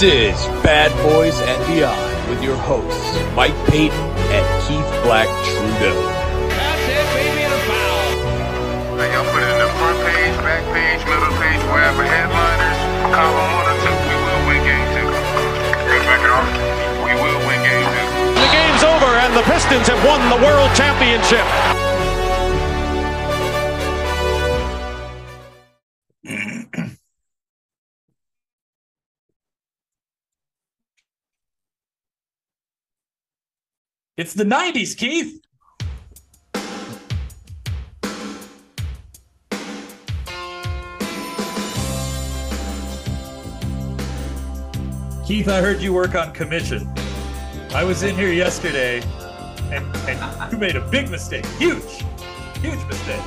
This is Bad Boys and Beyond with your hosts, Mike Payton and Keith Black Trudeau. That's it, baby, and a foul. Hey, y'all put it in the front page, back page, middle page, wherever headliners, column one or two, we will win game two. Let's back it off. We will win game two. The game's over, and the Pistons have won the World Championship. It's the 90s, Keith. Keith, I heard you work on commission. I was in here yesterday and, and you made a big mistake. Huge, huge mistake.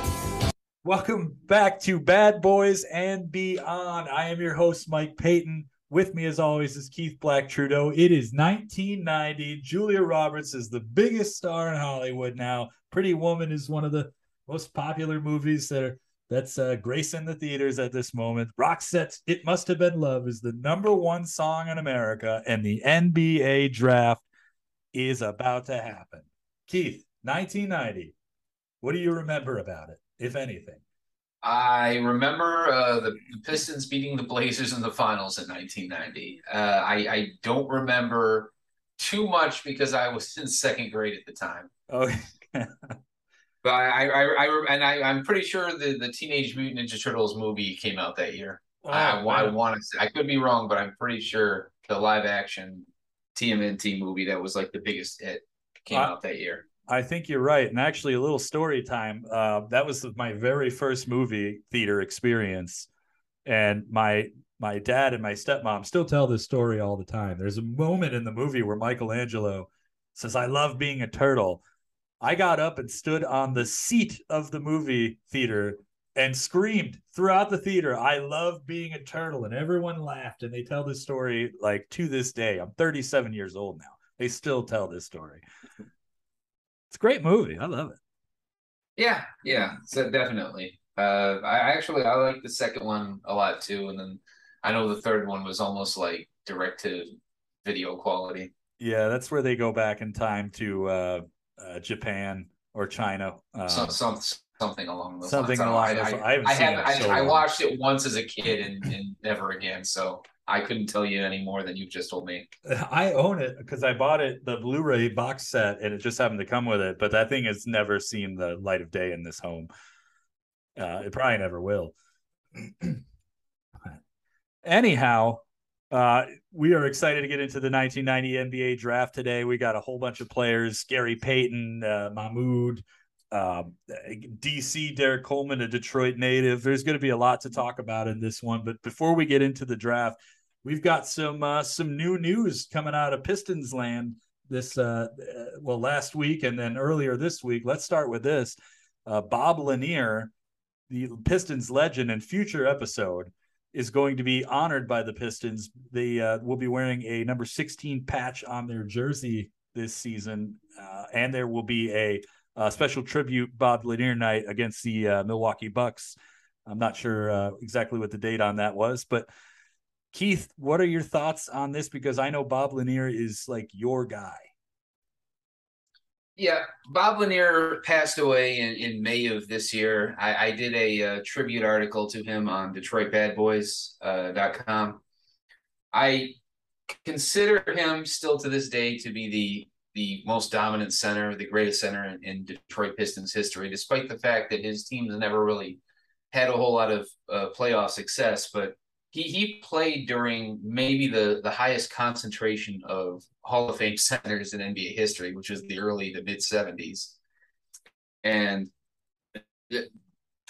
Welcome back to Bad Boys and Beyond. I am your host, Mike Payton. With me, as always, is Keith Black Trudeau. It is 1990. Julia Roberts is the biggest star in Hollywood now. Pretty Woman is one of the most popular movies that are that's uh, gracing the theaters at this moment. Rock Roxette's "It Must Have Been Love" is the number one song in America, and the NBA draft is about to happen. Keith, 1990. What do you remember about it, if anything? I remember uh, the, the Pistons beating the Blazers in the finals in 1990. Uh, I, I don't remember too much because I was in second grade at the time. Oh, But I, I, I, I and I, I'm pretty sure the, the Teenage Mutant Ninja Turtles movie came out that year. I, Oh, I man. want to say I could be wrong, but I'm pretty sure the live action TMNT movie that was like the biggest hit came Uh, out that year. I think you're right. And actually, a little story time. Uh, that was my very first movie theater experience, and my my dad and my stepmom still tell this story all the time. There's a moment in the movie where Michelangelo says, "I love being a turtle." I got up and stood on the seat of the movie theater and screamed throughout the theater, "I love being a turtle!" And everyone laughed. And they tell this story like to this day. I'm 37 years old now. They still tell this story. It's a great movie. I love it. Yeah, yeah, so definitely. Uh, I actually I like the second one a lot too, and then I know the third one was almost like direct to video quality. Yeah, that's where they go back in time to uh, uh, Japan or China. Uh, some, some something along those something lines. along I, those- I, I haven't I, seen have, I, so I watched it once as a kid and, and never again, so I couldn't tell you any more than you've just told me. I own it because I bought it the Blu-ray box set and it just happened to come with it. But that thing has never seen the light of day in this home. Uh, it probably never will. Anyhow, uh, we are excited to get into the 1990 NBA draft today. We got a whole bunch of players: Gary Payton, uh, Mahmoud, um, DC, Derrick Coleman, a Detroit native. There's going to be a lot to talk about in this one. But before we get into the draft, we've got some uh, some new news coming out of Pistons land this uh, uh, well last week and then earlier this week. Let's start with this. Uh, Bob Lanier, the Pistons legend and future episode, is going to be honored by the Pistons. They uh, will be wearing a number 16 patch on their jersey this season, uh, and there will be a, uh special tribute Bob Lanier night against the uh, Milwaukee Bucks. I'm not sure uh, exactly what the date on that was, but Keith, what are your thoughts on this? Because I know Bob Lanier is like your guy. Yeah, Bob Lanier passed away in, in May of this year. I, I did a, uh tribute article to him on DetroitBadBoys.com. I consider him still to this day to be the most dominant center, the greatest center in, in Detroit Pistons history, despite the fact that his teams never really had a whole lot of uh, playoff success. But he he played during maybe the the highest concentration of Hall of Fame centers in NBA history, which is the early to mid seventies, and the,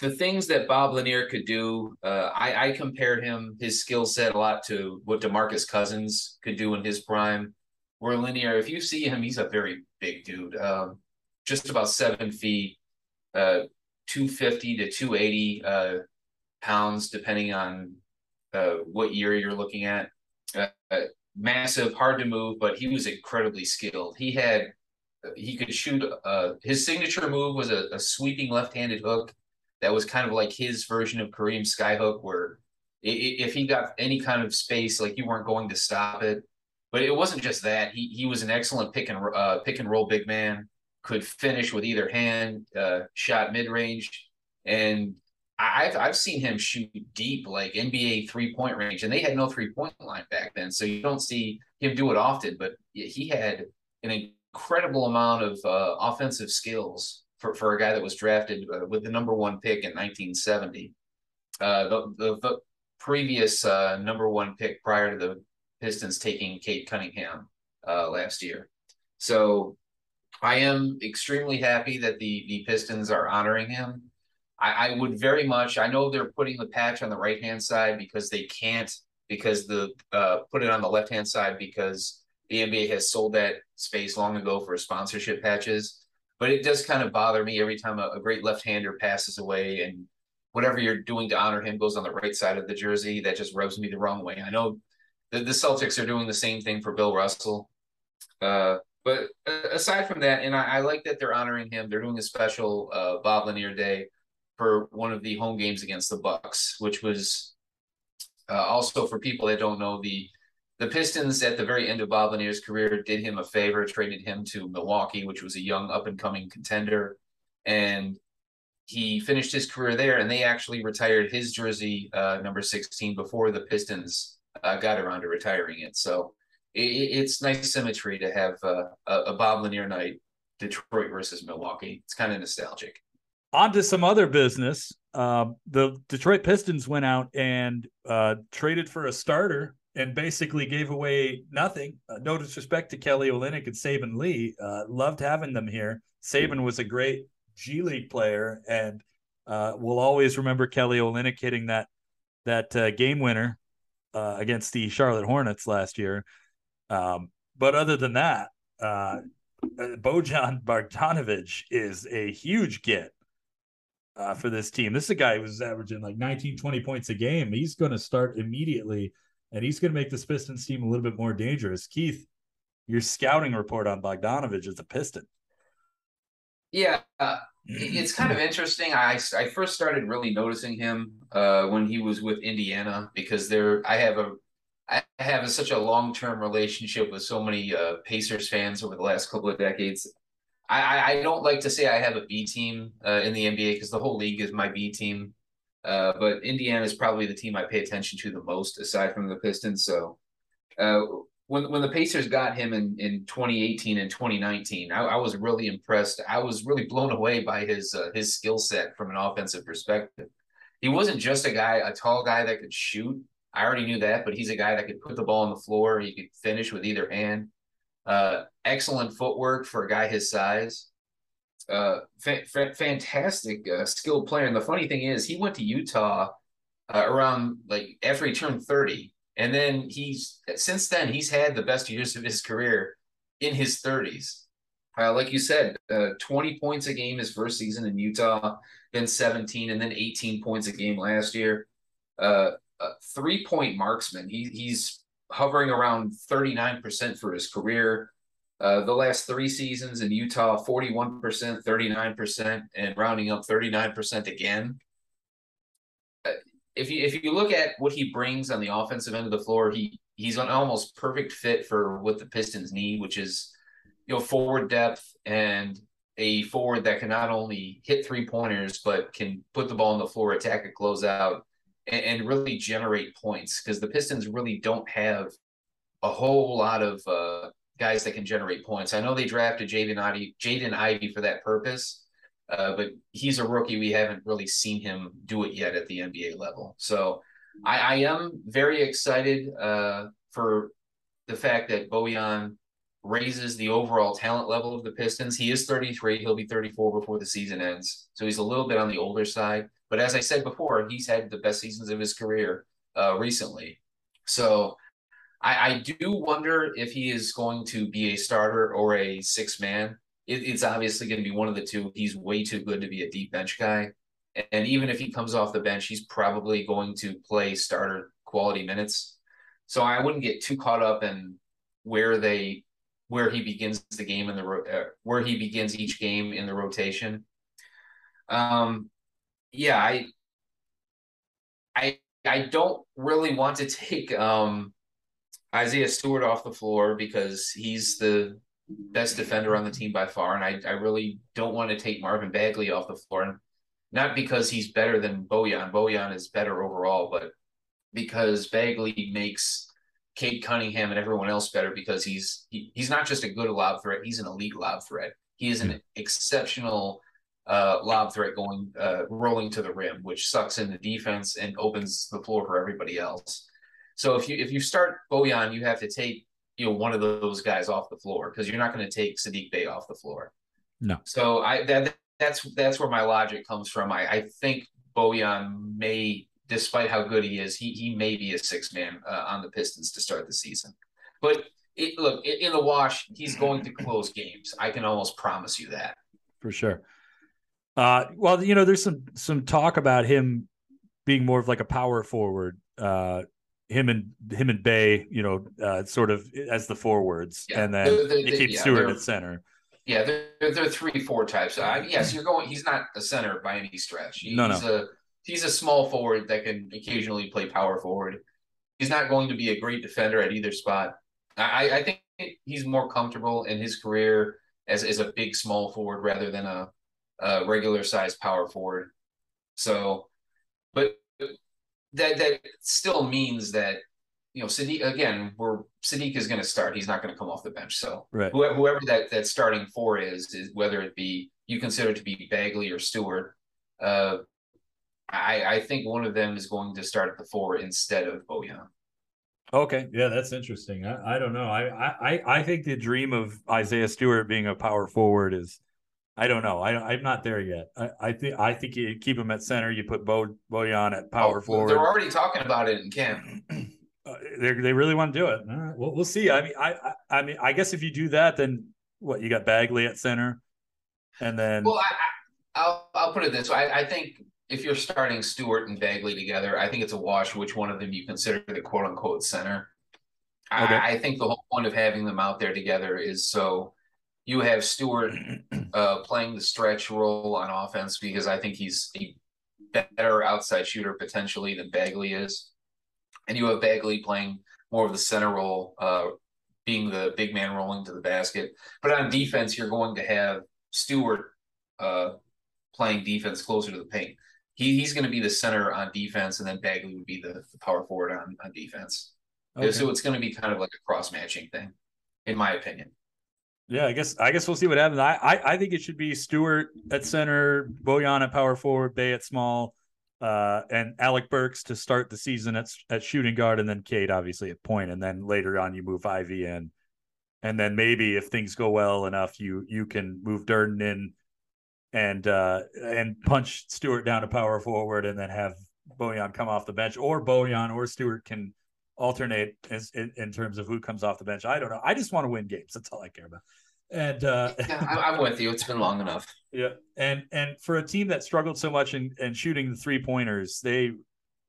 the things that Bob Lanier could do, uh, I, I compare him his skill set a lot to what Demarcus Cousins could do in his prime. Where Lanier. if you see him, he's a very big dude, um, just about seven feet, uh, two fifty to two eighty uh, pounds, depending on uh, what year you're looking at. Uh, uh, massive, hard to move, but he was incredibly skilled. He had he could shoot. Uh, his signature move was a, a sweeping left-handed hook that was kind of like his version of Kareem Skyhook, where if he got any kind of space, like you weren't going to stop it. But it wasn't just that. He he was an excellent pick and uh, pick and roll big man. Could finish with either hand, uh, shot mid range, and I've I've seen him shoot deep, like NBA three point range, and they had no three point line back then, so you don't see him do it often. But he had an incredible amount of uh, offensive skills for, for a guy that was drafted uh, with the number one pick in 1970. Uh, the, the, the previous uh, number one pick prior to the Pistons taking Cade Cunningham uh, last year. So I am extremely happy that the the Pistons are honoring him. I, I would very much. I know they're putting the patch on the right hand side because they can't because the uh, put it on the left hand side because the NBA has sold that space long ago for sponsorship patches. But it does kind of bother me every time a, a great left hander passes away and whatever you're doing to honor him goes on the right side of the jersey. That just rubs me the wrong way. I know the, the Celtics are doing the same thing for Bill Russell. Uh, but aside from that, and I, I, like that they're honoring him. They're doing a special uh, Bob Lanier Day for one of the home games against the Bucks, which was uh, also for people that don't know the the Pistons at the very end of Bob Lanier's career did him a favor, traded him to Milwaukee, which was a young up and coming contender, and he finished his career there. And they actually retired his jersey uh, number sixteen before the Pistons uh, got around to retiring it. So it, it's nice symmetry to have uh, a, Bob Lanier night, Detroit versus Milwaukee. It's kind of nostalgic. On to some other business. Uh, the Detroit Pistons went out and uh, traded for a starter and basically gave away nothing. Uh, no disrespect to Kelly Olynyk and Saben Lee. Uh, loved having them here. Saban was a great G League player, and we'll always remember Kelly Olynyk hitting that that uh, game winner uh, against the Charlotte Hornets last year. Um, but other than that, uh, Bojan Bogdanovic is a huge get uh, for this team. This is a guy who's averaging like 19, 20 points a game. He's going to start immediately, and he's going to make this Pistons team a little bit more dangerous. Keith, your scouting report on Bogdanovic as a Piston. Yeah, uh, it's kind of interesting. I I first started really noticing him uh, when he was with Indiana because there I have a I have a, such a long term relationship with so many uh, Pacers fans over the last couple of decades. I, I don't like to say I have a B team uh, in the NBA because the whole league is my B team. Uh, but Indiana is probably the team I pay attention to the most, aside from the Pistons. So uh, when when the Pacers got him in, in 2018 and 2019, I, I was really impressed. I was really blown away by his uh, his skill set from an offensive perspective. He wasn't just a guy, a tall guy that could shoot. I already knew that, but he's a guy that could put the ball on the floor. He could finish with either hand. Uh, excellent footwork for a guy his size. Uh, fa- fa- fantastic uh, skilled player. And the funny thing is, he went to Utah uh, around like after he turned 30. And then he's since then he's had the best years of his career in his 30s. Uh, like you said, uh, 20 points a game his first season in Utah, then 17, and then 18 points a game last year. Uh, three point marksman. He, he's hovering around 39% for his career. Uh, the last three seasons in Utah, 41%, 39%, and rounding up 39% again. If you if you look at what he brings on the offensive end of the floor, he he's an almost perfect fit for what the Pistons need, which is you know forward depth and a forward that can not only hit three pointers but can put the ball on the floor, attack a closeout, and, and really generate points because the Pistons really don't have a whole lot of uh, guys that can generate points. I know they drafted Jaden Ivey, Jaden Ivey for that purpose, uh, but he's a rookie. We haven't really seen him do it yet at the NBA level. So I, I am very excited uh, for the fact that Bojan raises the overall talent level of the Pistons. He is 33. He'll be 34 before the season ends. So he's a little bit on the older side. But as I said before, he's had the best seasons of his career uh, recently. So I, I, do wonder if he is going to be a starter or a six man. It, it's obviously going to be one of the two. He's way too good to be a deep bench guy. And even if he comes off the bench, he's probably going to play starter quality minutes. So I wouldn't get too caught up in where they where he begins the game in the uh, where he begins each game in the rotation. Um, yeah, I, I, I don't really want to take um, Isaiah Stewart off the floor because he's the best defender on the team by far, and I, I really don't want to take Marvin Bagley off the floor, and not because he's better than Bojan. Bojan is better overall, but because Bagley makes Cade Cunningham and everyone else better because he's he, he's not just a good lob threat; he's an elite lob threat. He is an exceptional uh, lob threat going uh, rolling to the rim, which sucks in the defense and opens the floor for everybody else. So if you if you start Bojan, you have to take you know one of those guys off the floor because you're not going to take Saddiq Bey off the floor. No. So I that that's that's where my logic comes from. I, I think Bojan may, despite how good he is, he he may be a six man uh, on the Pistons to start the season. But it, look in the wash, he's going to close games. I can almost promise you that for sure. Uh, well, you know, there's some some talk about him being more of like a power forward. Uh, him and him and Bey, you know, uh, sort of as the forwards, yeah. and then they keep yeah, Stewart at center. Yeah, they're they're three four types. Uh, yes, you're going. He's not a center by any stretch. He, no, no. He's a he's a small forward that can occasionally play power forward. He's not going to be a great defender at either spot. I, I think he's more comfortable in his career as as a big small forward rather than a, a regular size power forward. So, but that that still means that you know Saddiq again. We're Saddiq is going to start. He's not going to come off the bench. So right. whoever, whoever that that starting four is, is whether it be you consider to be Bagley or Stewart. Uh, I I think one of them is going to start at the four instead of Bojan. Okay, yeah, that's interesting. I, I don't know. I, I I think the dream of Isaiah Stewart being a power forward is I don't know. I, I'm not there yet. I, I think I think you keep him at center. You put Bo Bojan at power oh, forward. They're already talking about it in camp. uh, they they really want to do it. Right. Well, we'll see. I mean, I, I, I mean, I guess if you do that, then what you got Bagley at center, and then well, I, will I'll put it this way. I, I think if you're starting Stewart and Bagley together, I think it's a wash which one of them you consider the quote unquote center. Okay. I, I think the whole point of having them out there together is so you have Stewart uh, playing the stretch role on offense because I think he's a better outside shooter potentially than Bagley is, and you have Bagley playing more of the center role, uh, being the big man rolling to the basket. But on defense, you're going to have Stewart uh, playing defense closer to the paint. He, he's going to be the center on defense, and then Bagley would be the, the power forward on, on defense. Okay. So it's going to be kind of like a cross matching thing, in my opinion. Yeah, I guess I guess we'll see what happens. I, I, I think it should be Stewart at center, Bojan at power forward, Bey at small, uh, and Alec Burks to start the season at at shooting guard, and then Cade obviously at point, and then later on you move Ivey in, and then maybe if things go well enough, you you can move Duren in, and uh, and punch Stewart down to power forward, and then have Bojan come off the bench, or Bojan or Stewart can alternate as, in, in, terms of who comes off the bench. I don't know. I just want to win games. That's all I care about. And uh, yeah, I'm with you. It's been long enough. Yeah, and and for a team that struggled so much in, in shooting the three pointers, they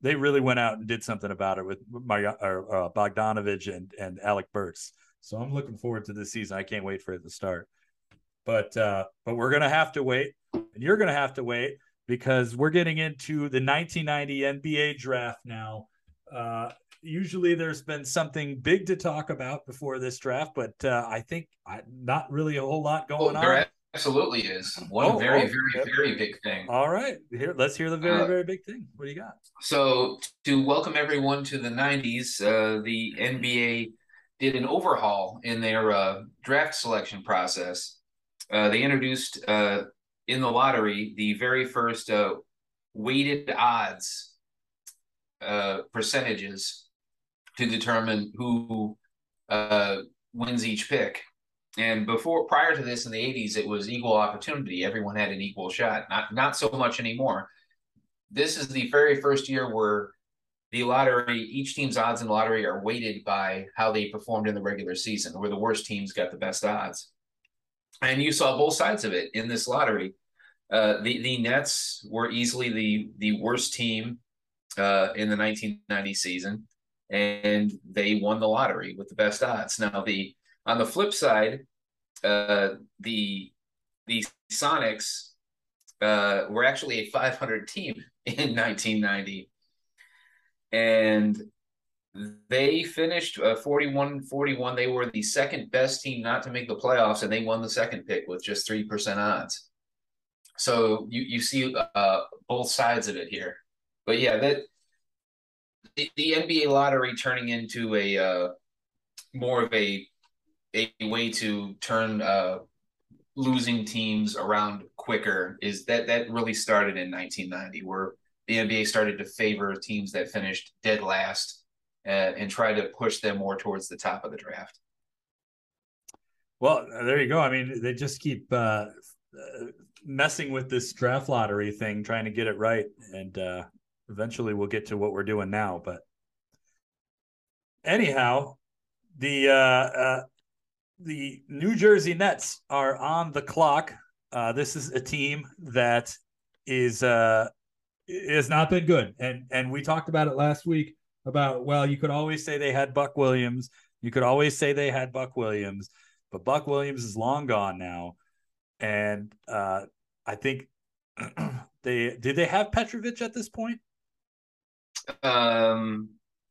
they really went out and did something about it with my uh, uh, Bogdanovic and and Alec Burks. So I'm looking forward to this season. I can't wait for it to start. But uh, but we're gonna have to wait, and you're gonna have to wait because we're getting into the 1990 NBA draft now. Uh, usually there's been something big to talk about before this draft, but uh, I think I, not really a whole lot going oh, on. Absolutely is one oh, very, oh, very, very big thing. All right, here let's hear the very, uh, very big thing. What do you got? So to welcome everyone to the '90s, uh, the NBA did an overhaul in their uh, draft selection process. Uh, they introduced uh, in the lottery the very first weighted odds percentages to determine who uh, wins each pick. And before, prior to this, in the '80s, it was equal opportunity. Everyone had an equal shot. Not not so much anymore. This is the very first year where the lottery, each team's odds in the lottery are weighted by how they performed in the regular season, where the worst teams got the best odds. And you saw both sides of it in this lottery. Uh, the the Nets were easily the the worst team uh, in the 1990 season and they won the lottery with the best odds. Now the on the flip side, uh, the the Sonics uh, were actually a 500 team in 1990. and they finished uh, 41 41. They were the second best team not to make the playoffs, and they won the second pick with just 3% odds. So you, you see uh, both sides of it here. But yeah, that the, the NBA lottery turning into a uh, more of a a way to turn uh, losing teams around quicker is that that really started in 1990, where the NBA started to favor teams that finished dead last uh, and try to push them more towards the top of the draft. Well, there you go. I mean, they just keep uh, messing with this draft lottery thing, trying to get it right, and uh, eventually we'll get to what we're doing now. But anyhow, the uh, uh, the New Jersey Nets are on the clock. Uh, this is a team that is uh, has not been good, and and we talked about it last week about well, you could always say they had Buck Williams, you could always say they had Buck Williams, but Buck Williams is long gone now, and uh, I think they did they have Petrovich at this point. Um,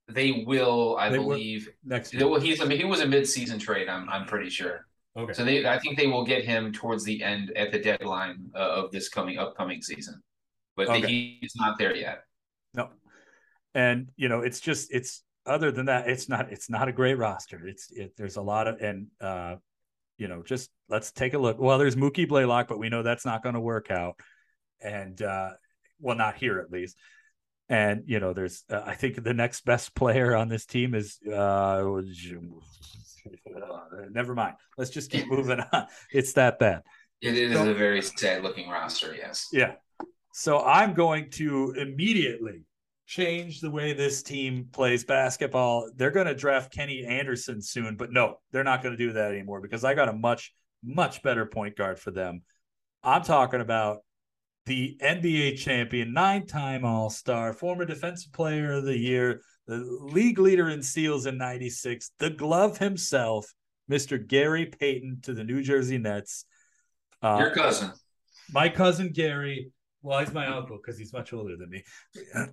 they will, I they believe, next. Year. Well, he's he was a mid-season trade. I'm I'm pretty sure. Okay. So they, I think they will get him towards the end at the deadline uh, of this coming upcoming season, but okay. the, he's not there yet. No, and you know it's just it's other than that it's not it's not a great roster. It's it, there's a lot of and uh, you know just let's take a look. Well, there's Mookie Blaylock, but we know that's not going to work out, and uh, well, not here at least and you know there's uh, i think the next best player on this team is uh never mind. Let's just keep moving on. It's that bad. It is so, a very sad looking roster yes. Yeah. So i'm going to immediately change the way this team plays basketball. They're going to draft kenny anderson soon but no they're not going to do that anymore because i got a much much better point guard for them. I'm talking about the NBA champion, nine time All Star, former Defensive Player of the Year, the league leader in steals in 96, the glove himself, Mr. Gary Payton to the New Jersey Nets. Uh, Your cousin. My cousin Gary. Well, he's my uncle because he's much older than me.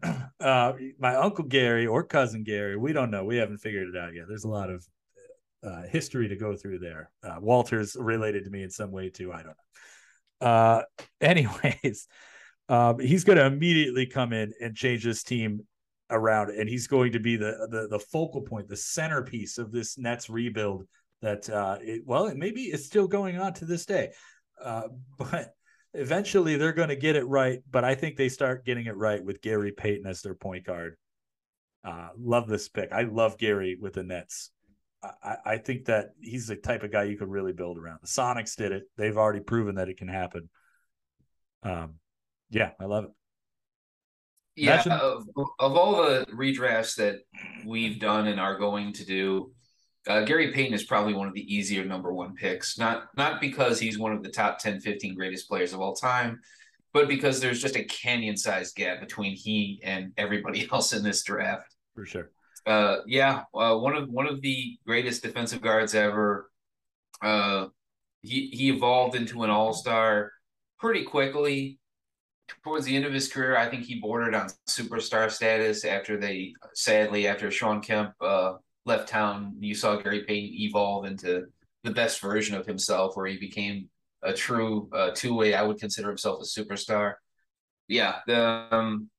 uh, my uncle Gary or cousin Gary, we don't know. We haven't figured it out yet. There's a lot of uh, history to go through there. Uh, Walter's related to me in some way too. I don't know. Uh, anyways, um, he's going to immediately come in and change this team around, and he's going to be the the, the focal point, the centerpiece of this Nets rebuild. That uh, it, well, it maybe it's still going on to this day, uh, but eventually they're going to get it right. But I think they start getting it right with Gary Payton as their point guard. Uh, love this pick. I love Gary with the Nets. I, I think that he's the type of guy you could really build around. The Sonics did it. They've already proven that it can happen. Um, yeah, I love it. Yeah, Imagine- of, of all the redrafts that we've done and are going to do, uh, Gary Payton is probably one of the easier number one picks. Not not because he's one of the top 10, 15 greatest players of all time, but because there's just a canyon sized gap between he and everybody else in this draft. For sure uh, yeah, uh, one of one of the greatest defensive guards ever. Uh, he he evolved into an all star pretty quickly. Towards the end of his career, I think he bordered on superstar status. After they, sadly, after Shawn Kemp uh, left town, you saw Gary Payton evolve into the best version of himself, where he became a true uh, two way. I would consider himself a superstar. Yeah, the um,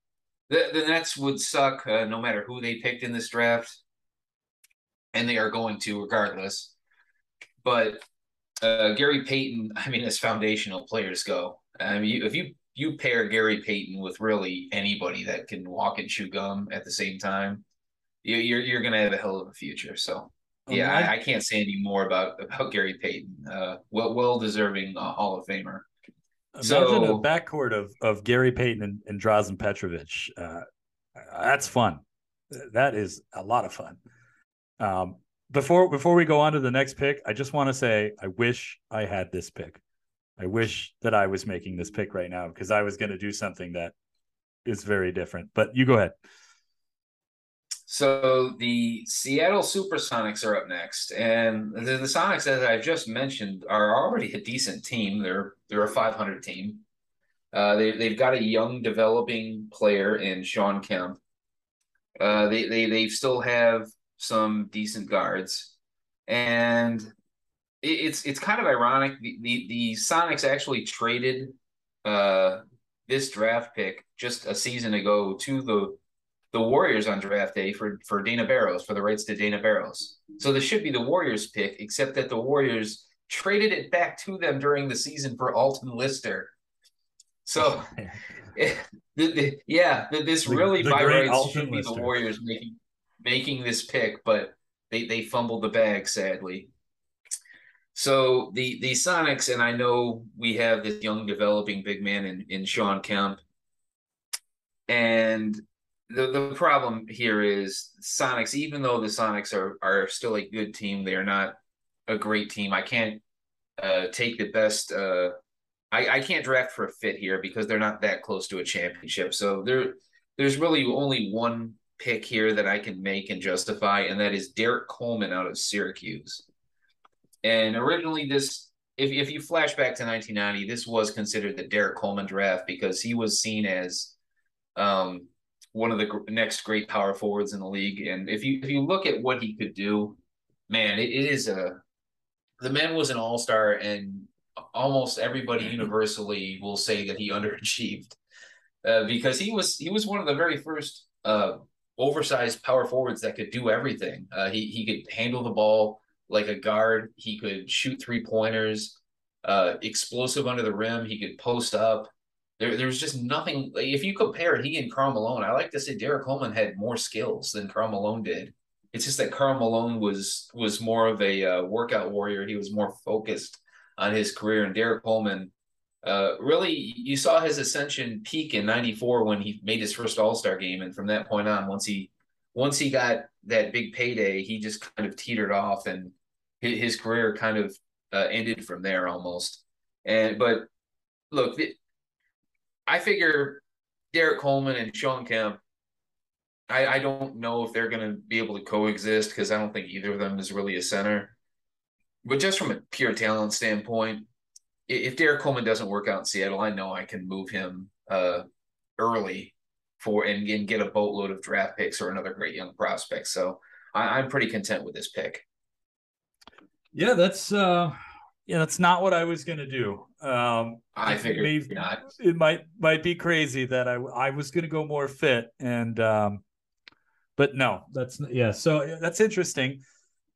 the the Nets would suck uh, no matter who they picked in this draft, and they are going to regardless. But uh, Gary Payton, I mean, as foundational players go, I mean, if you you pair Gary Payton with really anybody that can walk and chew gum at the same time, you, you're you're gonna have a hell of a future. So. Yeah, I, I, can't say any more about about Gary Payton. Uh, well, well deserving uh, Hall of Famer. Imagine so, a backcourt of of Gary Payton and, and Drazen Petrovic. Uh, that's fun. That is a lot of fun. Um, before before we go on to the next pick, I just want to say I wish I had this pick. I wish that I was making this pick right now because I was going to do something that is very different. But you go ahead. So the Seattle Supersonics are up next, and the, the Sonics, as I just mentioned, are already a decent team. They're they're a 500 team. Uh, they they've got a young developing player in Shawn Kemp. Uh, they they they still have some decent guards, and it, it's it's kind of ironic. The, the the Sonics actually traded uh this draft pick just a season ago to the the Warriors on draft day for for Dana Barros for the rights to Dana Barros. So this should be the Warriors pick, except that the Warriors traded it back to them during the season for Alton Lister. So, the, the, yeah, the, this really the by rights Alton should be Lister. the Warriors making making this pick, but they they fumbled the bag sadly. So the the Sonics, and I know we have this young developing big man in in Shawn Kemp, and the the problem here is Sonics. Even though the Sonics are are still a good team, they are not a great team. I can't uh, take the best. Uh, I I can't draft for a fit here because they're not that close to a championship. So there there's really only one pick here that I can make and justify, and that is Derrick Coleman out of Syracuse. And originally, this, if, if you flash back to 1990, this was considered the Derrick Coleman draft because he was seen as um, one of the next great power forwards in the league. And if you if you look at what he could do, man, it, it is a the man was an all star, and almost everybody universally will say that he underachieved uh, because he was he was one of the very first uh, oversized power forwards that could do everything. Uh, he he could handle the ball like a guard. He could shoot three pointers, uh, explosive under the rim. He could post up. There, there was just nothing. Like, if you compare he and Karl Malone, I like to say Derrick Coleman had more skills than Karl Malone did. It's just that Karl Malone was was more of a uh, workout warrior. He was more focused on his career, and Derrick Coleman uh, really you saw his ascension peak in 94 when he made his first all-star game and from that point on once he once he got that big payday he just kind of teetered off and his, career kind of uh, ended from there almost and but look i figure derrick coleman and shawn kemp i, I don't know if they're going to be able to coexist because i don't think either of them is really a center but just from a pure talent standpoint if Derrick Coleman doesn't work out in Seattle, I know I can move him uh, early for and, and get a boatload of draft picks or another great young prospect. So I, I'm pretty content with this pick. Yeah, that's uh yeah, that's not what I was gonna do. Um I it figured may- not. it might might be crazy that I I was gonna go more fit and um but no, that's yeah, so that's interesting.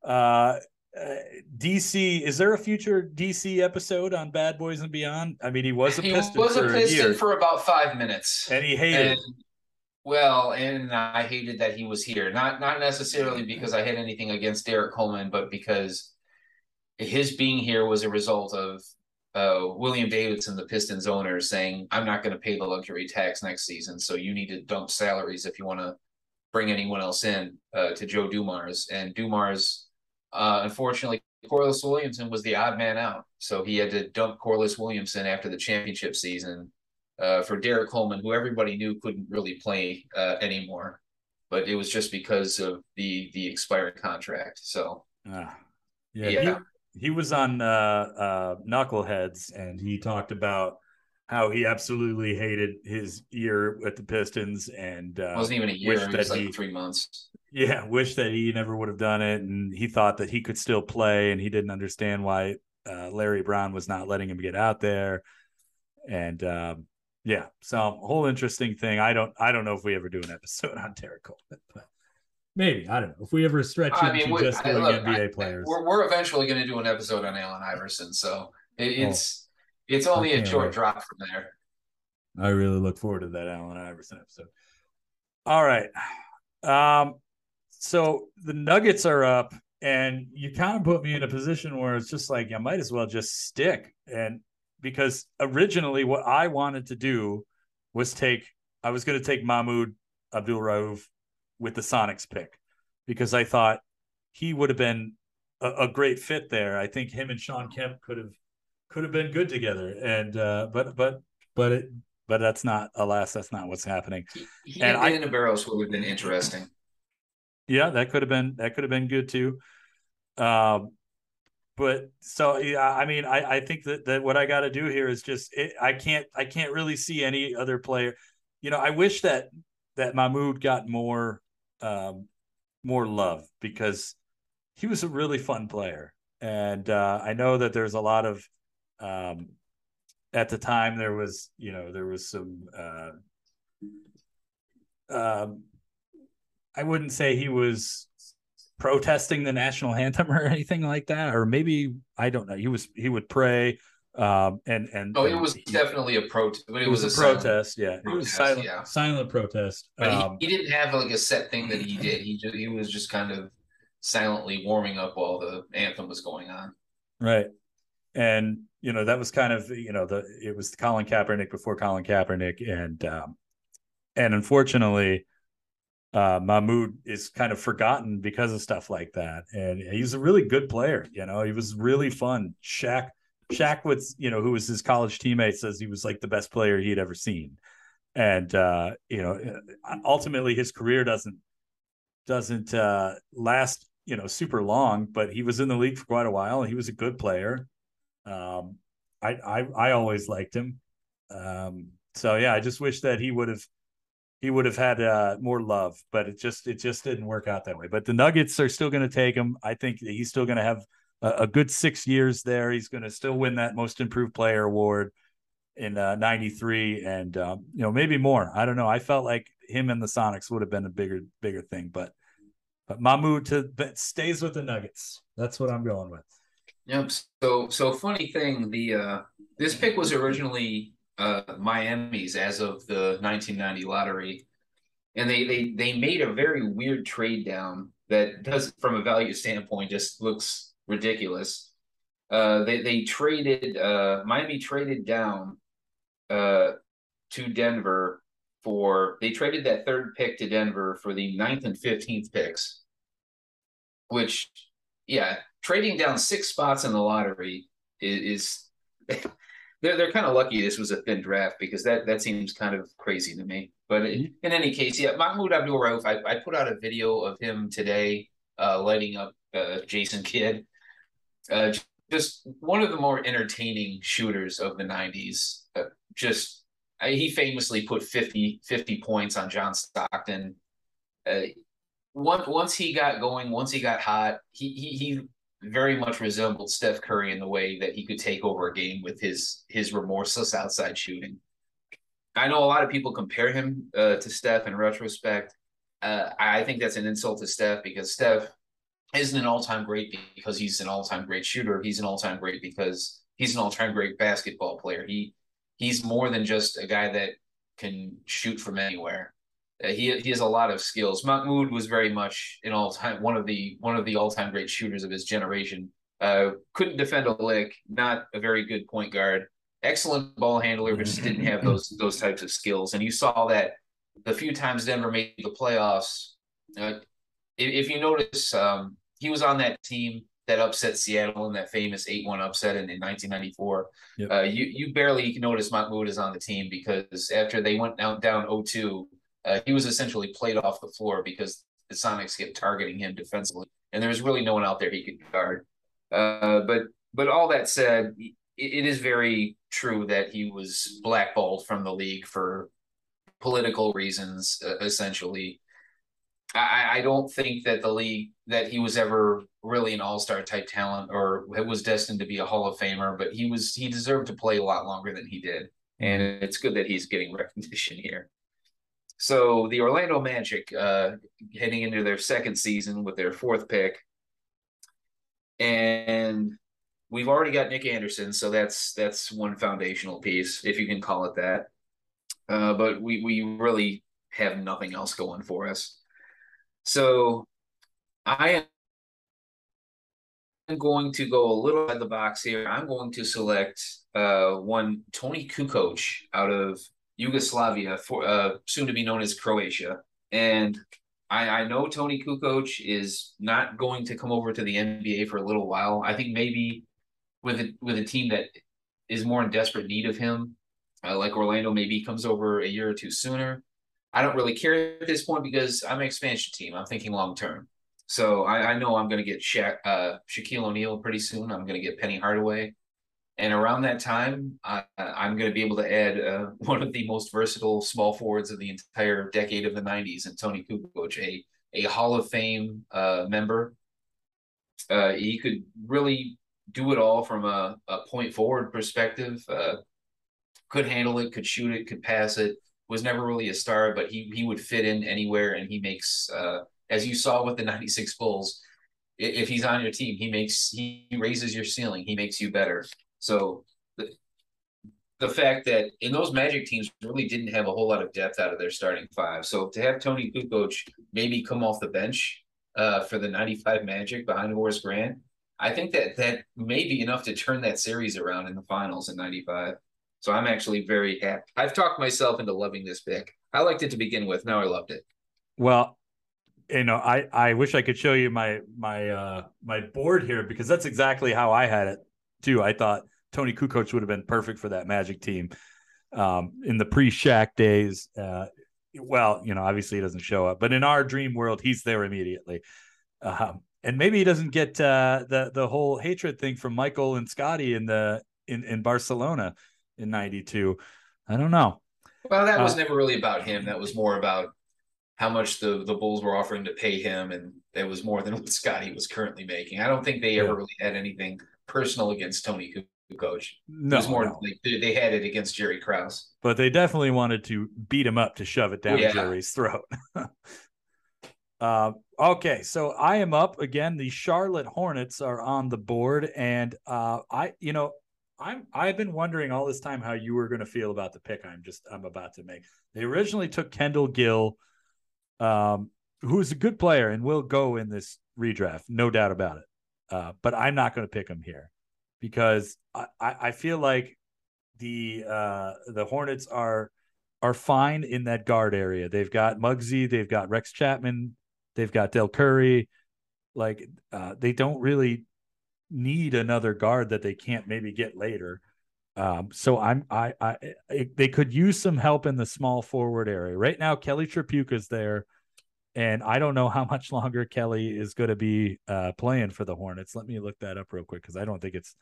Uh uh, DC, is there a future DC episode on Bad Boys and Beyond? I mean, he was a He Piston was a Piston for about five minutes. and he hated. And, well, and I hated that he was here. Not not necessarily because I had anything against Derrick Coleman, but because his being here was a result of uh, William Davidson, the Pistons owner, saying, "I'm not going to pay the luxury tax next season, so you need to dump salaries if you want to bring anyone else in uh, to Joe Dumars." And Dumars, uh, unfortunately, Corliss Williamson was the odd man out, so he had to dump Corliss Williamson after the championship season uh, for Derrick Coleman, who everybody knew couldn't really play uh, anymore, but it was just because of the the expiring contract. So Ah, yeah, Yeah. He was on uh, uh, Knuckleheads, and he talked about how he absolutely hated his year with the Pistons, and uh, wasn't even a year; it was like he- three months. yeah, wish that he never would have done it, and he thought that he could still play, and he didn't understand why uh, Larry Brown was not letting him get out there, and um, yeah, so whole interesting thing. I don't, I don't know if we ever do an episode on Derrick Coleman, but maybe I don't know if we ever stretch I mean, into we- just I- doing look, NBA I- players. We're we're eventually going to do an episode on Allen Iverson, so it, it's it's only a Oh. short wait. drop from there. I really look forward to that Allen Iverson episode. All right. Um, so the Nuggets are up, and you kind of put me in a position where it's just like I might as well just stick. And because originally what I wanted to do was take, I was going to take Mahmoud Abdul Rauf with the Sonics pick because I thought he would have been a, a great fit there. I think him and Shawn Kemp could have could have been good together. And uh, but but but it but that's not alas that's not what's happening He, And I- Dana Barros would have been interesting. yeah that could have been that could have been good too um but so yeah i mean i i think that that what i got to do here is just it, i can't i can't really see any other player you know i wish that that mahmoud got more um, more love because he was a really fun player, and uh, I know that there's a lot of um, at the time there was you know there was some uh, um, I wouldn't say he was protesting the national anthem or anything like that, or maybe I don't know. He was he would pray, um, and and oh, it was he- definitely a protest, but it, it was, was, a silent protest. Yeah, it was silent, yeah. silent protest. But Um, he, he didn't have like a set thing that he did. He just, he was just kind of silently warming up while the anthem was going on. Right. And you know, that was kind of, you know, the it was Colin Kaepernick before Colin Kaepernick and um and unfortunately uh Mahmoud is kind of forgotten because of stuff like that. And he's a really good player, you know. He was really fun. Shaq Shaq was, you know, who was his college teammate says he was like the best player he'd ever seen. And uh, you know, ultimately his career doesn't doesn't uh last you know super long but he was in the league for quite a while. And he was a good player. Um i i, I always liked him. Um so yeah i just wish that he would have he would have had uh more love but it just it just didn't work out that way. But the nuggets are still going to take him. I think he's still going to have a, good six years there he's going to still win that most improved player award in uh, 93 and um, you know maybe more i don't know i felt like him and the sonics would have been a bigger bigger thing but but Mahmoud to but stays with the Nuggets. That's what I'm going with. Yep. So so funny thing, the uh this pick was originally uh Miami's as of the 1990 lottery. And they they they made a very weird trade down that does from a value standpoint just looks ridiculous. Uh they they traded uh Miami traded down uh to Denver for they traded that third pick to Denver for the ninth and 15th picks, which, yeah, trading down six spots in the lottery is, is they're they're kind of lucky this was a thin draft because that that seems kind of crazy to me. But in, in any case, yeah, Mahmoud Abdul Rauf, I, I put out a video of him today uh, lighting up uh, Jason Kidd. Uh, just one of the more entertaining shooters of the 90s. Uh, just I, he famously put 50, 50 points on John Stockton. Uh, once once he got going, once he got hot, he he he very much resembled Steph Curry in the way that he could take over a game with his his remorseless outside shooting. I know a lot of people compare him uh, to Steph in retrospect. Uh, I think that's an insult to Steph because Steph isn't an all-time great because he's an all-time great shooter. He's an all-time great because he's an all-time great basketball player. He he's more than just a guy that can shoot from anywhere. Uh, he he has a lot of skills. Mahmoud was very much an all time one of the one of the all time great shooters of his generation. Uh, couldn't defend a lick. Not a very good point guard. Excellent ball handler, but just didn't have those those types of skills. And you saw that the few times Denver made the playoffs. Uh, if, if you notice, um, he was on that team that upset Seattle in that famous eight one upset in, in 1994. Yep. Uh, you you barely notice Mahmoud is on the team because after they went down down 0-2, uh, he was essentially played off the floor because the Sonics kept targeting him defensively, and there was really no one out there he could guard. Uh, but but all that said, it, it is very true that he was blackballed from the league for political reasons, uh, essentially. I, I don't think that the league that he was ever really an all star type talent or was destined to be a Hall of Famer, but he was he deserved to play a lot longer than he did, and it's good that he's getting recognition here. So the Orlando Magic, uh, heading into their second season with their fourth pick, and we've already got Nick Anderson, so that's that's one foundational piece, if you can call it that. Uh, but we we really have nothing else going for us. So I am going to go a little out of the box here. I'm going to select uh, one Toni Kukoc out of Yugoslavia, for uh, soon to be known as Croatia. And I, I know Toni Kukoc is not going to come over to the NBA for a little while. I think maybe with a, with a team that is more in desperate need of him, uh, like Orlando, maybe comes over a year or two sooner. I don't really care at this point because I'm an expansion team. I'm thinking long term. So I, I know I'm going to get Sha- uh, Shaquille O'Neal pretty soon. I'm going to get Penny Hardaway. And around that time, I, I'm going to be able to add uh, one of the most versatile small forwards of the entire decade of the 90s, and Toni Kukoc, a a Hall of Fame uh, member. Uh, he could really do it all from a, a point forward perspective. Uh, could handle it, could shoot it, could pass it. Was never really a star, but he he would fit in anywhere, and he makes, uh, as you saw with the '96 Bulls, if he's on your team, he makes he raises your ceiling, he makes you better. So the, the fact that in those Magic teams really didn't have a whole lot of depth out of their starting five. So to have Toni Kukoc maybe come off the bench uh, for the 95 Magic behind Horace Grant, I think that that may be enough to turn that series around in the finals in 95. So I'm actually very happy. I've talked myself into loving this pick. I liked it to begin with. Now I loved it. Well, you know, I I wish I could show you my my uh my board here because that's exactly how I had it too. I thought Toni Kukoc would have been perfect for that Magic team um, in the pre-Shaq days. Uh, well, you know, obviously he doesn't show up, but in our dream world, he's there immediately. Um, and maybe he doesn't get uh, the the whole hatred thing from Michael and Scottie in the in in Barcelona in '92. I don't know. Well, that was uh, never really about him. That was more about how much the the Bulls were offering to pay him, and it was more than what Scottie was currently making. I don't think they ever really had anything personal against Toni Kukoc. No, it was more no. like they had it against Jerry Krause. But they definitely wanted to beat him up to shove it down yeah. Jerry's throat. uh, okay, so I am up again. The Charlotte Hornets are on the board, and uh, I, you know, I'm I've been wondering all this time how you were going to feel about the pick I'm just I'm about to make. They originally took Kendall Gill, um, who's a good player and will go in this redraft, no doubt about it. Uh, but I'm not going to pick him here because I, I feel like the uh, the Hornets are are fine in that guard area. They've got Muggsy, they've got Rex Chapman, they've got Del Curry. Like uh, they don't really need another guard that they can't maybe get later. Um, so I'm I, I I they could use some help in the small forward area right now. Kelly Tripucka's there, and I don't know how much longer Kelly is going to be uh, playing for the Hornets. Let me look that up real quick because I don't think it's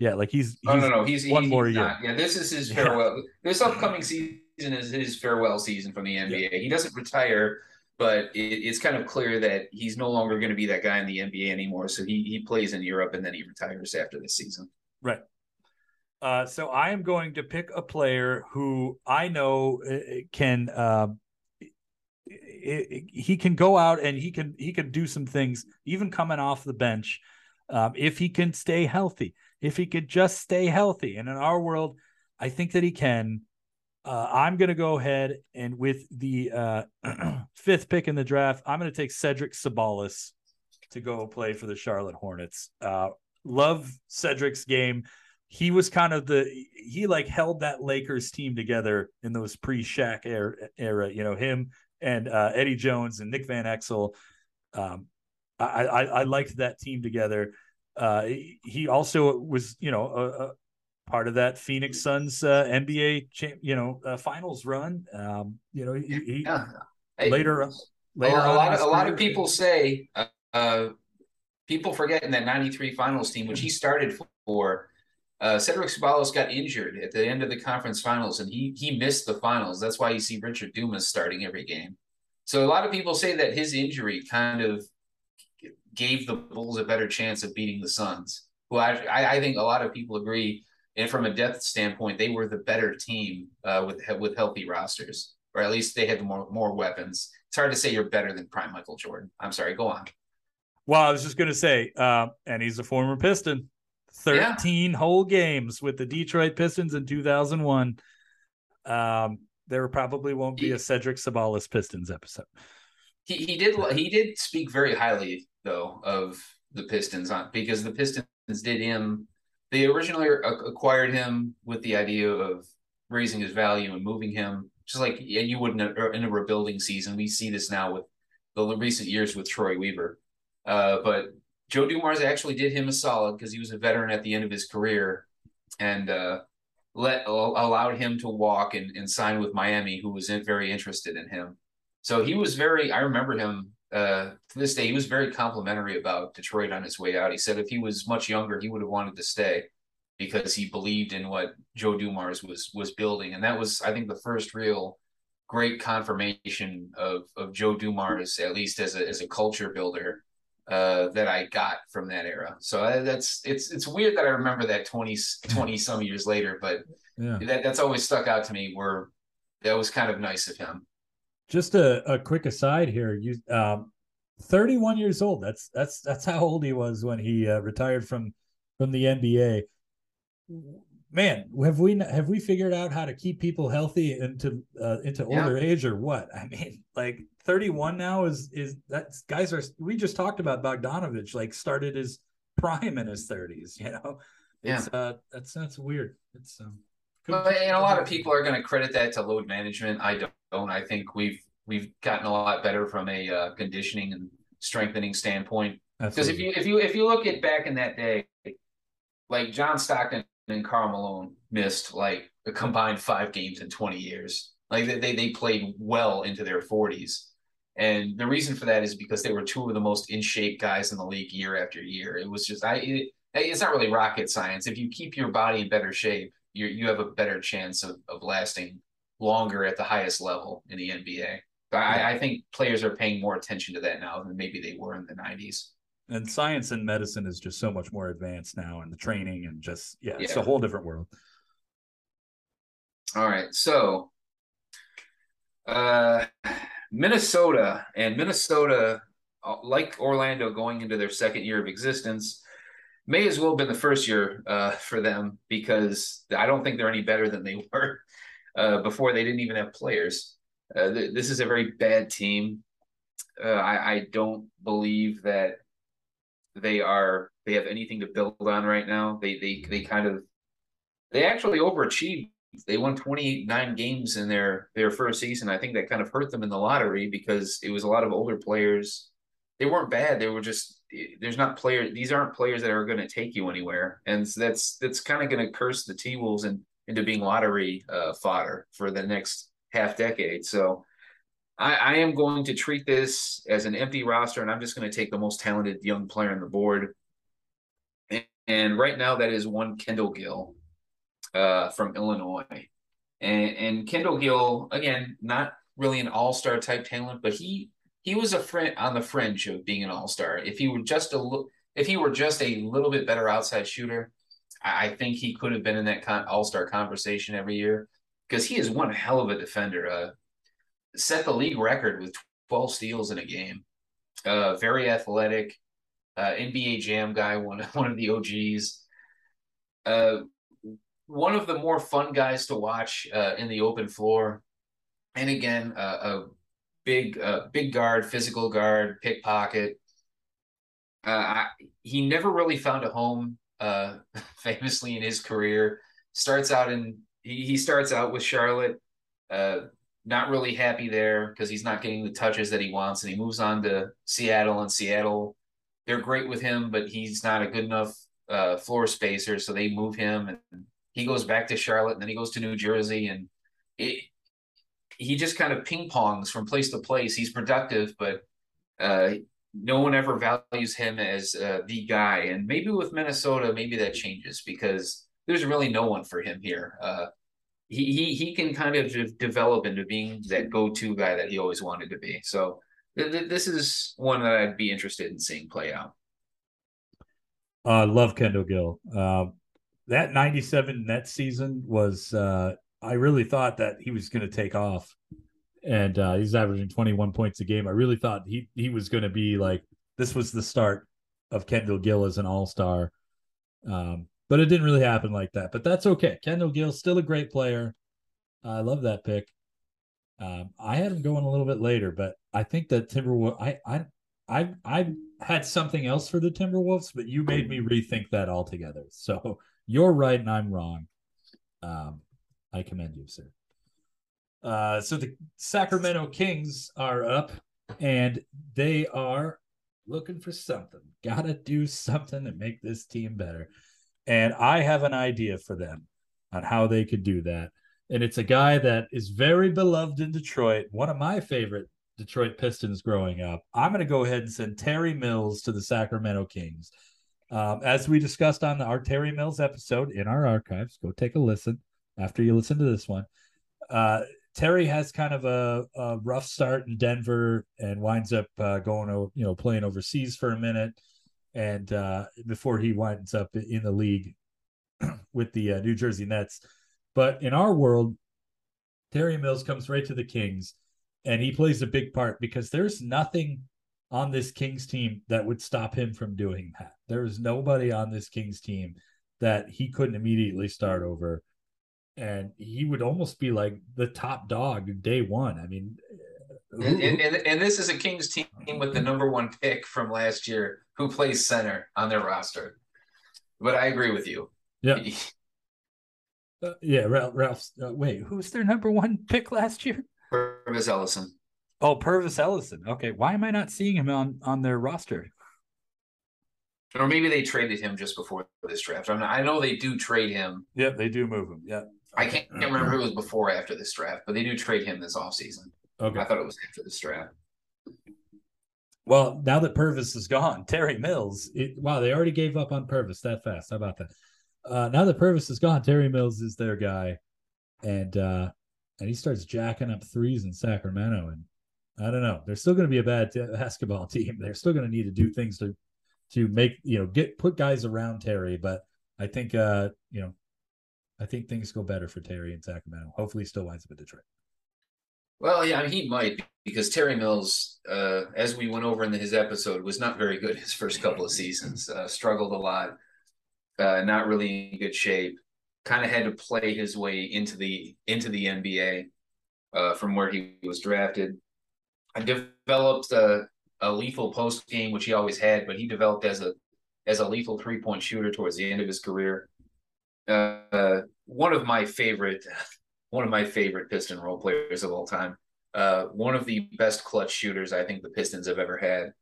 yeah, like he's, he's oh no no he's one he's more year. Yeah, this is his farewell. Yeah. This upcoming season is his farewell season from the NBA. Yeah. He doesn't retire, but it, it's kind of clear that he's no longer going to be that guy in the NBA anymore. So he he plays in Europe and then he retires after this season. Right. Uh, so I am going to pick a player who I know uh, can uh, he can go out and he can he can do some things even coming off the bench um, if he can stay healthy if he could just stay healthy. And in our world, I think that he can. Uh, I'm going to go ahead and with the uh, fifth pick in the draft, I'm going to take Cedric Ceballos to go play for the Charlotte Hornets. Uh, love Cedric's game. He was kind of the he like held that Lakers team together in those pre Shaq era, era. You know him and uh, Eddie Jones and Nick Van Exel. Um, I, I I liked that team together. Uh, he also was, you know, part of that Phoenix Suns uh, NBA, you know, uh, finals run. Um, you know, he, he yeah. later, later a, lot of a lot of people say, uh, uh, people forget in that '93 finals team, which he started for. Uh, Cedric Ceballos got injured at the end of the conference finals, and he he missed the finals. That's why you see Richard Dumas starting every game. So a lot of people say that his injury kind of gave the Bulls a better chance of beating the Suns, who I, I think a lot of people agree. And from a depth standpoint, they were the better team uh, with with healthy rosters, or at least they had more more weapons. It's hard to say you're better than prime Michael Jordan. I'm sorry. Go on. Well, I was just going to say, uh, and he's a former Piston. 13 yeah. whole games with the Detroit Pistons in 2001. Um, there probably won't be a Cedric Ceballos Pistons episode. He, he did he did speak very highly though of the Pistons on because the Pistons did him. They originally acquired him with the idea of raising his value and moving him, just like yeah, you would in a, in a rebuilding season. We see this now with the recent years with Troy Weaver. Uh, but Joe Dumars actually did him a solid because he was a veteran at the end of his career and uh, let allowed him to walk and, and sign with Miami, who was in, very interested in him. So he was very. I remember him uh, to this day, he was very complimentary about Detroit on his way out. He said if he was much younger, he would have wanted to stay because he believed in what Joe Dumars was was building, and that was, I think, the first real great confirmation of of Joe Dumars, at least as a as a culture builder, uh, that I got from that era. So I, that's it's it's weird that I remember that 20, 20 some years later, but Yeah. that that's always stuck out to me. Where that was kind of nice of him. Just a, a quick aside here. You um 31 years old. That's that's that's how old he was when he uh, retired from from the NBA. Man, have we have we figured out how to keep people healthy into uh, into Yeah. older age or what? I mean, like 31 now is is that guys are we just talked about Bogdanovic like started his prime in his 30s, you know. Yeah. It's uh that's that's weird. It's um And a lot of people are going to credit that to load management. I don't. I think we've we've gotten a lot better from a uh, conditioning and strengthening standpoint. Because if you if you if you look at back in that day, like John Stockton and Karl Malone missed like a combined five games in twenty years. Like they they, they played well into their forties, and the reason for that is because they were two of the most in shape guys in the league year after year. It was just I. It, it's not really rocket science. If you keep your body in better shape, you you have a better chance of, of lasting longer at the highest level in the NBA. But I, I think players are paying more attention to that now than maybe they were in the '90s. and science and medicine is just so much more advanced now and the training and just yeah, it's a whole different world. All right, so uh, Minnesota and Minnesota, uh, like Orlando, going into their second year of existence, may as well have been the first year uh, for them because I don't think they're any better than they were uh, before. They didn't even have players. Uh, th- this is a very bad team. Uh, I, I don't believe that they are they have anything to build on right now. They they they kind of they actually overachieved they won 29 games in their their first season. I think that kind of hurt them in the lottery because it was a lot of older players. They weren't bad. They were just there's not players. These aren't players that are going to take you anywhere, and so that's that's kind of going to curse the T Wolves and into being lottery uh, fodder for the next half decade. So. I, I am going to treat this as an empty roster, and I'm just going to take the most talented young player on the board. And, and right now, that is one Kendall Gill uh, from Illinois. And, and Kendall Gill, again, not really an all-star type talent, but he he was a friend on the fringe of being an all-star. If he were just a if he were just a little bit better outside shooter, I, I think he could have been in that con- all-star conversation every year because he is one hell of a defender. Uh, set the league record with 12 steals in a game. Uh, very athletic, uh, NBA Jam guy, one one of the OGs. Uh, one of the more fun guys to watch uh, in the open floor, and again, uh, a big uh, big guard, physical guard, pickpocket. Uh, I, he never really found a home. Uh, famously in his career, starts out in he, he starts out with Charlotte. Uh, not really happy there because he's not getting the touches that he wants, and he moves on to Seattle. And Seattle, they're great with him, but he's not a good enough uh, floor spacer, so they move him, and he goes back to Charlotte, and then he goes to New Jersey, and it, he just kind of ping pongs from place to place. He's productive, but uh, no one ever values him as uh, the guy. And maybe with Minnesota, maybe that changes because there's really no one for him here. Uh, he he he can kind of de- develop into being that go-to guy that he always wanted to be. So th- th- this is one that I'd be interested in seeing play out. Uh love Kendall Gill. Uh, that 97 net season was uh I really thought that he was going to take off. And uh he's averaging 21 points a game. I really thought he he was going to be like this was the start of Kendall Gill as an all-star. Um but it didn't really happen like that. But that's okay. Kendall Gill still a great player. I love that pick. Um, I had him going a little bit later, but I think that Timberwolves. I I I I had something else for the Timberwolves, but you made me rethink that altogether. So you're right and I'm wrong. Um, I commend you, sir. Uh, so the Sacramento Kings are up, and they are looking for something. Got to do something to make this team better. And I have an idea for them on how they could do that. And it's a guy that is very beloved in Detroit, one of my favorite Detroit Pistons growing up. I'm going to go ahead and send Terry Mills to the Sacramento Kings. Um, as we discussed on the, our Terry Mills episode in our archives, go take a listen after you listen to this one. Uh, Terry has kind of a, a rough start in Denver and winds up uh, going, you know, playing overseas for a minute, and uh, before he winds up in the league with the uh, New Jersey Nets. But in our world, Terry Mills comes right to the Kings, and he plays a big part because there's nothing on this Kings team that would stop him from doing that. There is nobody on this Kings team that he couldn't immediately start over. And he would almost be like the top dog day one. I mean, and, and, and, this is a Kings team with the number one pick from last year who plays center on their roster. But I agree with you. Yeah. uh, yeah, Ralph. Ralph's, uh, wait, who's their number one pick last year? Pervis Ellison. Oh, Pervis Ellison. Okay, why am I not seeing him on on their roster? Or maybe they traded him just before this draft. I, mean, I know they do trade him. Yep, they do move him. Yeah. I can't, can't remember who it was before or after this draft, but they do trade him this offseason. Okay. I thought it was after this draft. Well, now that Pervis is gone, Terry Mills. It, wow, they already gave up on Pervis that fast. How about that? Uh, now that Pervis is gone, Terry Mills is their guy, and uh, and he starts jacking up threes in Sacramento. And I don't know, they're still going to be a bad t- basketball team. They're still going to need to do things to to make you know get put guys around Terry. But I think uh you know I think things go better for Terry in Sacramento. Hopefully, he still winds up in Detroit. Well, yeah, I mean, he might because Terry Mills, uh, as we went over in his episode, was not very good his first couple of seasons. Uh, struggled a lot, uh, not really in good shape. Kind of had to play his way into the into the NBA uh, from where he was drafted. I developed a, a lethal post game, which he always had, but he developed as a as a lethal three point shooter towards the end of his career. Uh, one of my favorite one of my favorite Piston role players of all time. Uh, one of the best clutch shooters I think the Pistons have ever had.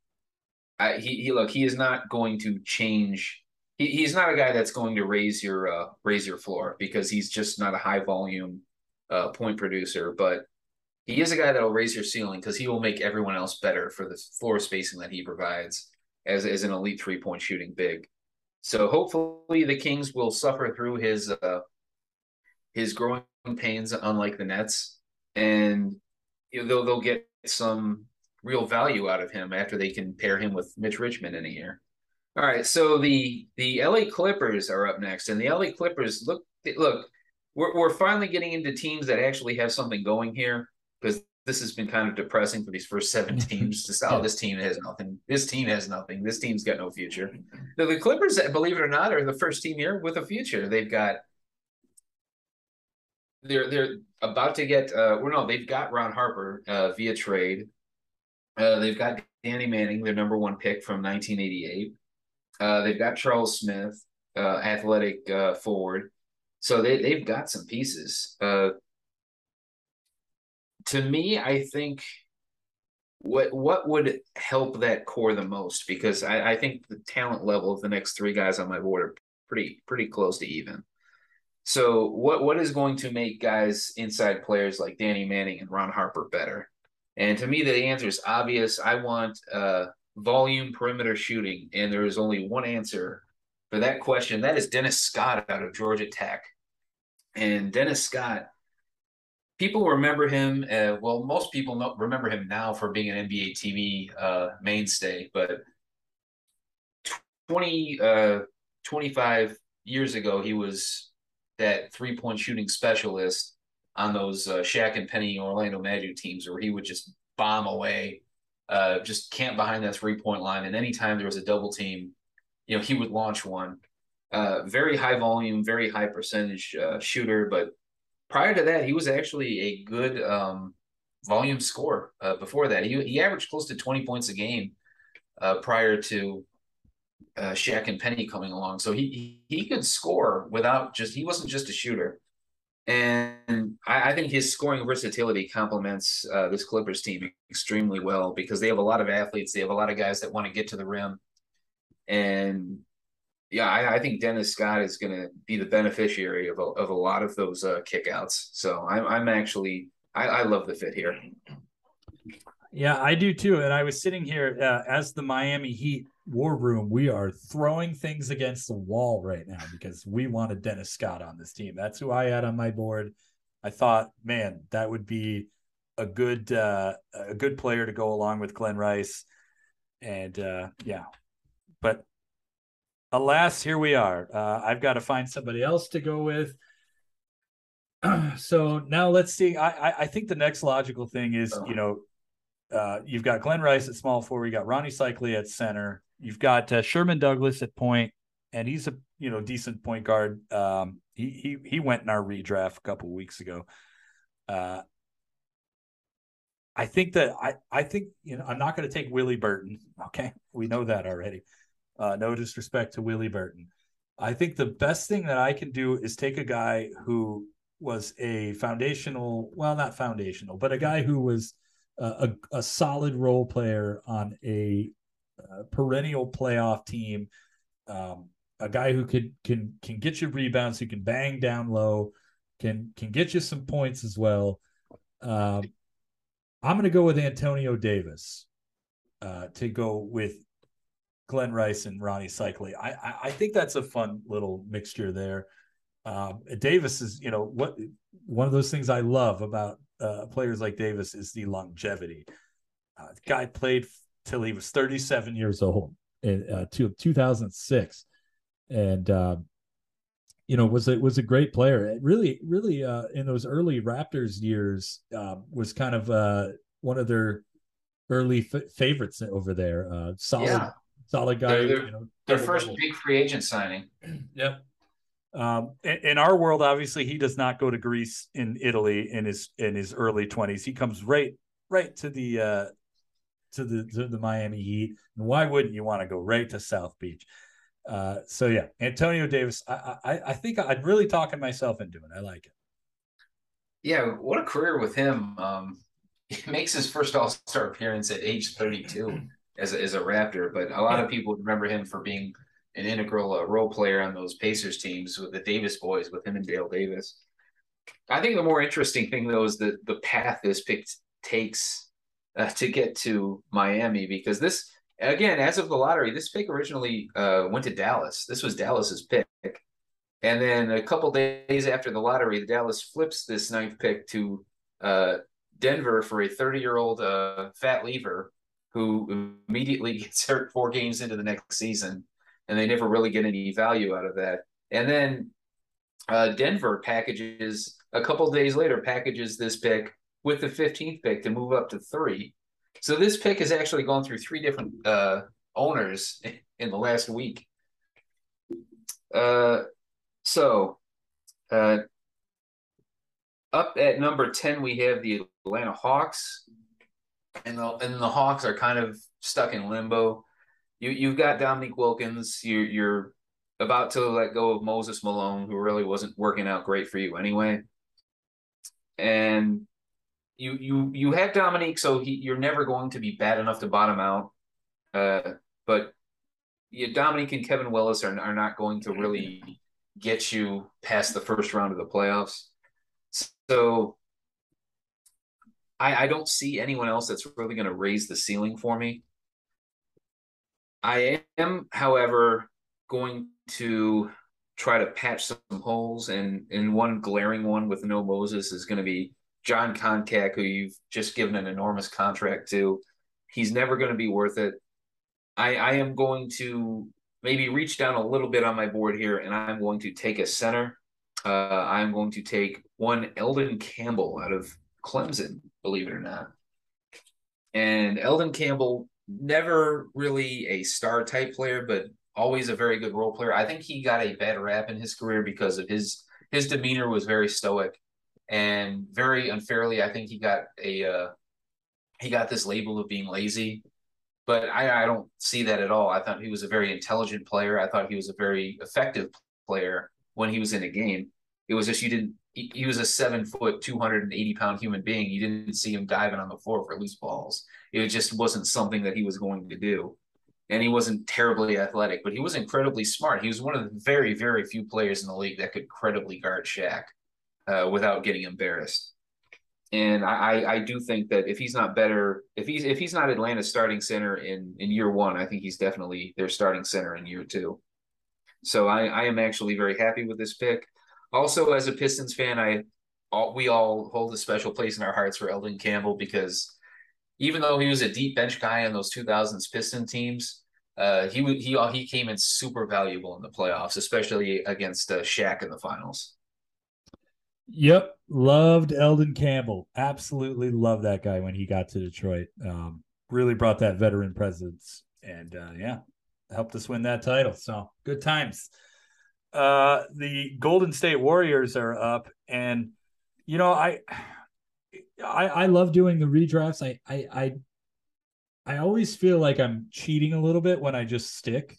I, he, he look, he is not going to change. He, he's not a guy that's going to raise your uh, raise your floor because he's just not a high volume uh, point producer. But he is a guy that'll raise your ceiling because he will make everyone else better for the floor spacing that he provides as as an elite three point shooting big. So hopefully the Kings will suffer through his uh, his growing pains, unlike the Nets, and you know, they'll they'll get some real value out of him after they can pair him with Mitch Richmond in a year. All right, so the the LA Clippers are up next, and the LA Clippers look look we're we're finally getting into teams that actually have something going here because this has been kind of depressing for these first seven teams. Just oh, this team has nothing. This team has nothing. This team's got no future. The, the Clippers, believe it or not, are the first team here with a future. They've got they're they're about to get uh well no they've got Ron Harper uh via trade. Uh they've got Danny Manning, their number one pick from 1988. Uh they've got Charles Smith, uh athletic uh forward. So they they've got some pieces. Uh to me, I think what what would help that core the most because I, I think the talent level of the next three guys on my board are pretty pretty close to even. So what what is going to make guys inside players like Danny Manning and Ron Harper better? And to me, the answer is obvious. I want uh, volume perimeter shooting, and there is only one answer for that question. That is Dennis Scott out of Georgia Tech. And Dennis Scott, people remember him. Uh, well, most people know, remember him now for being an NBA TV uh, mainstay, but 20, uh, 25 years ago, he was that three point shooting specialist on those uh, Shaq and Penny Orlando Magic teams where he would just bomb away, uh, just camp behind that three point line. And anytime there was a double team, you know, he would launch one. Uh, very high volume, very high percentage uh, shooter. But prior to that, he was actually a good um, volume scorer. Uh, before that, he, he averaged close to 20 points a game uh, prior to uh, Shaq and Penny coming along. So he, he could score without just he wasn't just a shooter, and I, I think his scoring versatility complements uh, this Clippers team extremely well because they have a lot of athletes. They have a lot of guys that want to get to the rim, and yeah, I, I think Dennis Scott is going to be the beneficiary of a, of a lot of those uh, kickouts. So I'm I'm actually I, I love the fit here. Yeah, I do too. And I was sitting here uh, as the Miami Heat war room. We are throwing things against the wall right now because we wanted Dennis Scott on this team. That's who I had on my board. I thought, man, that would be a good uh, a good player to go along with Glenn Rice, and uh, yeah, alas, here we are. Uh, I've got to find somebody else to go with. so now let's see. I, I, think the next logical thing is you know uh, you've got Glenn Rice at small forward, you got Ronnie Seikaly at center, you've got uh, Sherman Douglas at point, and he's a you know decent point guard. Um, he he he went in our redraft a couple weeks ago. Uh, I think that I I think you know I'm not going to take Willie Burton. Okay, we know that already. Uh, no disrespect to Willie Burton. I think the best thing that I can do is take a guy who was a foundational, well, not foundational, but a guy who was a, a, solid role player on a, a perennial playoff team. Um, a guy who can can can get you rebounds, who can bang down low, can can get you some points as well. Um, I'm going to go with Antonio Davis uh, to go with Glenn Rice and Ronnie Seikaly. I, I, think that's a fun little mixture there. Um, Davis is, you know, what one of those things I love about uh, players like Davis is the longevity. Uh, the guy played till he was 37 years old in uh, to 2006, and uh, you know was a was a great player. It really, really, uh, in those early Raptors years, uh, was kind of one of their early f- favorites over there. Solid, yeah. Solid guy. Their, you know, their first double. big free agent signing. yep. Um, in, in, our world, obviously, he does not go to Greece in Italy in his in his early twenties. He comes right right to the uh, to the to the Miami Heat. And why wouldn't you want to go right to South Beach? Uh, so yeah, Antonio Davis. I, I I think I'm really talking myself into it. I like it. Yeah, what a career with him. Um, he makes his first All Star appearance at age 32 as a, as a Raptor, but a lot of people remember him for being an integral uh, role player on those Pacers teams with the Davis boys, with him and Dale Davis. I think the more interesting thing, though, is the the path this pick takes uh, to get to Miami, because this, again, as of the lottery, this pick originally uh, went to Dallas. This was Dallas's pick. And then a couple days after the lottery, the Dallas flips this ninth pick to uh, Denver for a 30 year old uh, Fat Lever who immediately gets hurt four games into the next season and they never really get any value out of that. And then uh, Denver packages a couple days later packages this pick with the 15th pick to move up to three. So this pick has actually gone through three different uh, owners in the last week. Uh, so uh, up at number 10, we have the Atlanta Hawks. And the, and the Hawks are kind of stuck in limbo you you've got Dominique Wilkins. You you're about to let go of Moses Malone, who really wasn't working out great for you anyway. And you you you have Dominique, so he, you're never going to be bad enough to bottom out. Uh, but you, Dominique and Kevin Willis are are not going to really get you past the first round of the playoffs. So I, I don't see anyone else that's really going to raise the ceiling for me. I am, however, going to try to patch some holes, and and one glaring one with no Moses is going to be Jon Koncak, who you've just given an enormous contract to. He's never going to be worth it. I I am going to maybe reach down a little bit on my board here, and I'm going to take a center. Uh, I'm going to take one Elden Campbell out of Clemson, believe it or not. And Elden Campbell never really a star type player, but always a very good role player. I think he got a bad rap in his career because of his his demeanor was very stoic and very unfairly. I think he got a uh, he got this label of being lazy, but I, I don't see that at all. I thought he was a very intelligent player. I thought he was a very effective player when he was in a game. It was just you didn't. He, he was a seven foot, two hundred and eighty pound human being. You didn't see him diving on the floor for loose balls. It just wasn't something that he was going to do. And he wasn't terribly athletic, but he was incredibly smart. He was one of the very, very few players in the league that could credibly guard Shaq uh, without getting embarrassed. And I, I do think that if he's not better, if he's if he's not Atlanta's starting center in in year one, I think he's definitely their starting center in year two. So I, I am actually very happy with this pick. Also, as a Pistons fan, I all we all hold a special place in our hearts for Elden Campbell because even though he was a deep bench guy on those 2000s Piston teams, uh, he he he came in super valuable in the playoffs, especially against uh, Shaq in the finals. Yep, loved Elden Campbell. Absolutely loved that guy when he got to Detroit. Um, really brought that veteran presence, and uh, yeah, helped us win that title. So good times. Uh, the Golden State Warriors are up, and you know I, I, I love doing the redrafts. I, I, I, I always feel like I'm cheating a little bit when I just stick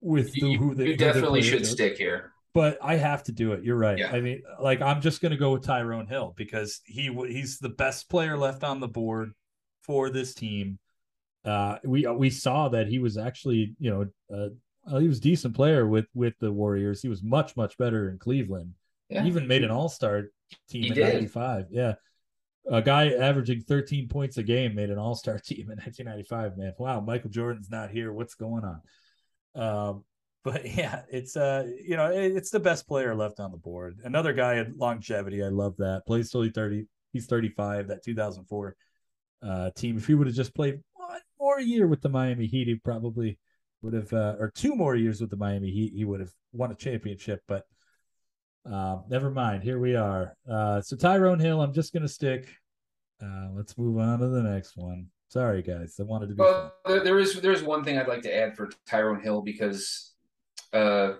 with the, you, who the. You definitely should is. stick here but I have to do it. You're right. Yeah. I mean, like I'm just going to go with Tyrone Hill because he he's the best player left on the board for this team. Uh, we we saw that he was actually, you know, uh, he was a decent player with with the Warriors. He was much much better in Cleveland. Yeah. He even made an All Star team He in '95. Yeah, a guy averaging 13 points a game made an All Star team in 1995. Man, wow, Michael Jordan's not here. What's going on? Um, but yeah, it's uh, you know, it, it's the best player left on the board. Another guy at longevity. I love that. Plays till he's 30. He's 35. That 2004 uh, team. If he would have just played one more year with the Miami Heat, he probably would have, uh, or two more years with the Miami Heat, he would have won a championship. But uh, never mind. Here we are. Uh, so Tyrone Hill, I'm just gonna stick. Uh, let's move on to the next one. Sorry, guys. I wanted to be. Well, there, there is there is one thing I'd like to add for Tyrone Hill because uh,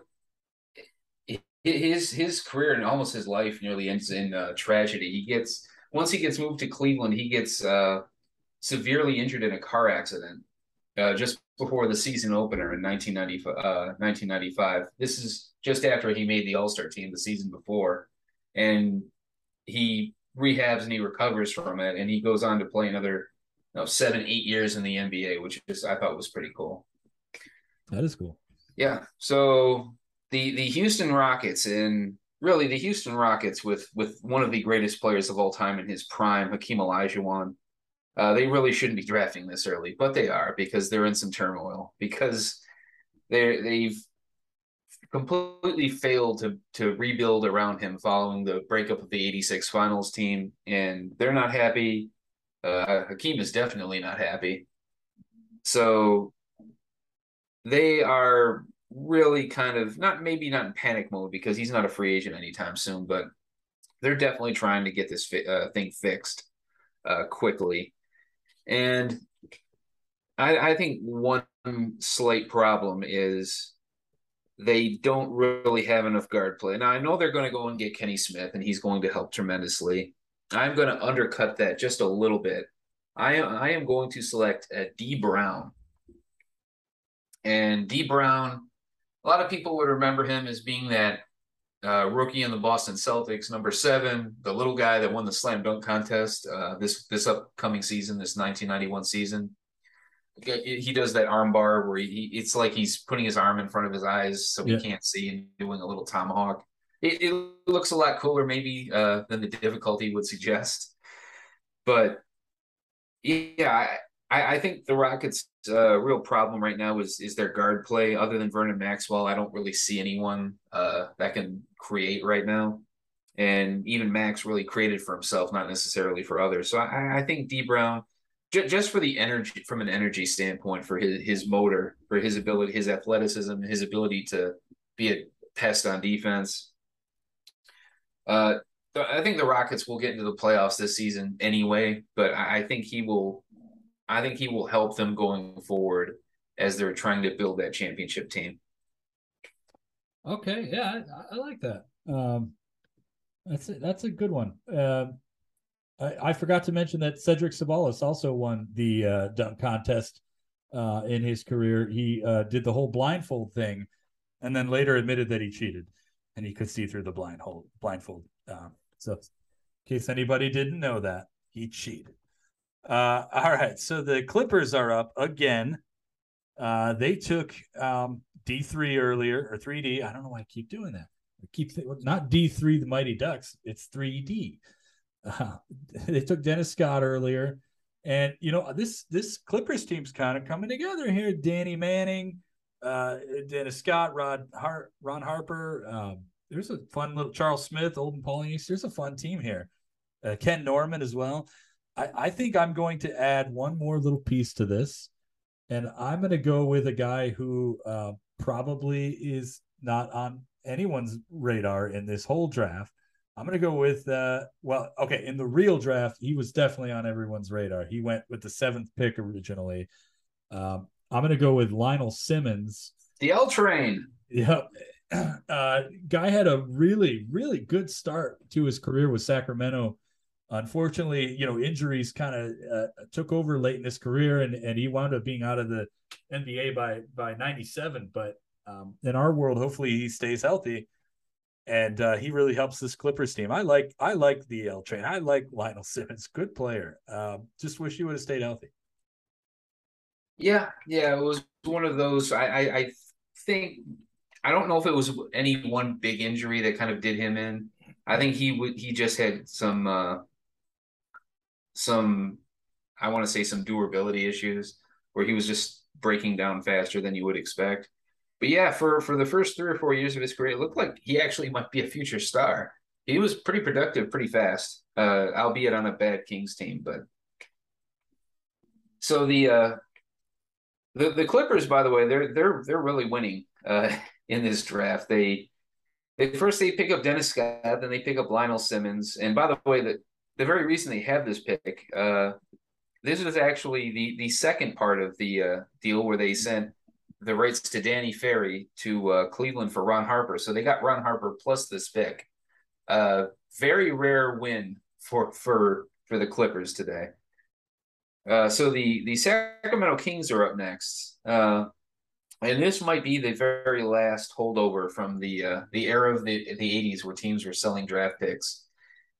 his his career and almost his life nearly ends in uh, tragedy. He gets once he gets moved to Cleveland, he gets uh, severely injured in a car accident uh, just before the season opener in 1995, 1995. Uh, this is just after he made the All Star team the season before, and he rehabs and he recovers from it, and he goes on to play another you know, seven, eight years in the NBA, which is I thought was pretty cool. That is cool. Yeah. So the the Houston Rockets and really the Houston Rockets with with one of the greatest players of all time in his prime, Hakeem Olajuwon. Uh, they really shouldn't be drafting this early, but they are because they're in some turmoil because they they've completely failed to to rebuild around him following the breakup of the 86 finals team and they're not happy uh Hakeem is definitely not happy so they are really kind of not maybe not in panic mode because he's not a free agent anytime soon, but they're definitely trying to get this fi- uh, thing fixed uh, quickly. And I, I think one slight problem is they don't really have enough guard play. Now I know they're going to go and get Kenny Smith, and he's going to help tremendously. I'm going to undercut that just a little bit. I I am going to select uh, Dee Brown and Dee Brown, a lot of people would remember him as being that uh, rookie in the Boston Celtics, number seven, the little guy that won the slam dunk contest uh, this this upcoming season, this 1991 season. He does that arm bar where he, it's like he's putting his arm in front of his eyes so Yeah. he can't see and doing a little tomahawk. It, it looks a lot cooler, maybe, uh, than the difficulty would suggest. But yeah, I, I think the Rockets' uh, real problem right now is is their guard play. Other than Vernon Maxwell, I don't really see anyone uh, that can create right now. And even Max really created for himself, not necessarily for others. So I, I think Dee Brown, j- just for the energy, from an energy standpoint, for his his motor, for his ability, his athleticism, his ability to be a pest on defense. Uh, I think the Rockets will get into the playoffs this season anyway, but I, I think he will I think he will help them going forward as they're trying to build that championship team. Okay, yeah, I, I like that. Um, that's a, that's a good one. Um, I, I forgot to mention that Cedric Ceballos also won the uh, dunk contest uh, in his career. He uh, did the whole blindfold thing, and then later admitted that he cheated, and he could see through the blindfold. Blindfold. Um, so, in case anybody didn't know that, he cheated. Uh, all right, so the Clippers are up again. Uh, they took um, D3 earlier or 3D. I don't know why I keep doing that. I keep th- not D3, the Mighty Ducks. It's 3D. Uh, they took Dennis Scott earlier, and you know this this Clippers team's kind of coming together here. Danny Manning, uh, Dennis Scott, Rod Har- Ron Harper, um, there's a fun little Charles Smith, Olden Polynice. There's a fun team here. Uh, Ken Norman as well. I, I think I'm going to add one more little piece to this, and I'm going to go with a guy who uh, probably is not on anyone's radar in this whole draft. I'm going to go with, uh, well, okay, in the real draft, he was definitely on everyone's radar. He went with the seventh pick originally. Um, I'm going to go with Lionel Simmons. The L train. Yep. Uh, guy had a really, really good start to his career with Sacramento. Unfortunately, you know, injuries kind of uh, took over late in his career, and, and he wound up being out of the NBA by by '97. But um, in our world, hopefully, he stays healthy, and uh, he really helps this Clippers team. I like I like the L train. I like Lionel Simmons, good player. Um, just wish he would have stayed healthy. Yeah, yeah, it was one of those. I, I, I think I don't know if it was any one big injury that kind of did him in. I think he would he just had some uh some I want to say some durability issues where he was just breaking down faster than you would expect. But yeah, for for the first three or four years of his career, it looked like he actually might be a future star. He was pretty productive pretty fast, uh, albeit on a bad Kings team. But so the uh, the the Clippers, by the way, they're they're they're really winning uh, in this draft. They they first they pick up Dennis Scott, then they pick up Lionel Simmons, and by the way, the the very reason they have this pick, uh, this was actually the the second part of the uh, deal where they sent the rights to Danny Ferry to uh, Cleveland for Ron Harper. So they got Ron Harper plus this pick. Uh, very rare win for for for the Clippers today. Uh, so the the Sacramento Kings are up next, uh, and this might be the very last holdover from the uh, the era of the the '80s where teams were selling draft picks,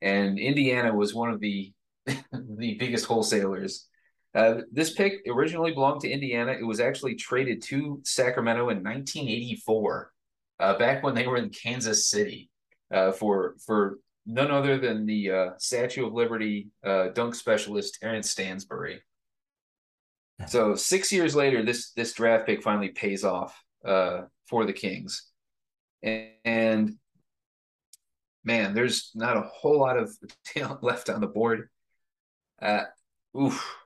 and Indiana was one of the the biggest wholesalers. Uh, this pick originally belonged to Indiana. It was actually traded to Sacramento in 1984, uh, back when they were in Kansas City, uh, for for none other than the uh, Statue of Liberty uh, dunk specialist Terence Stansbury. So six years later, this this draft pick finally pays off uh, for the Kings, and, and man, there's not a whole lot of talent left on the board. Uh, oof,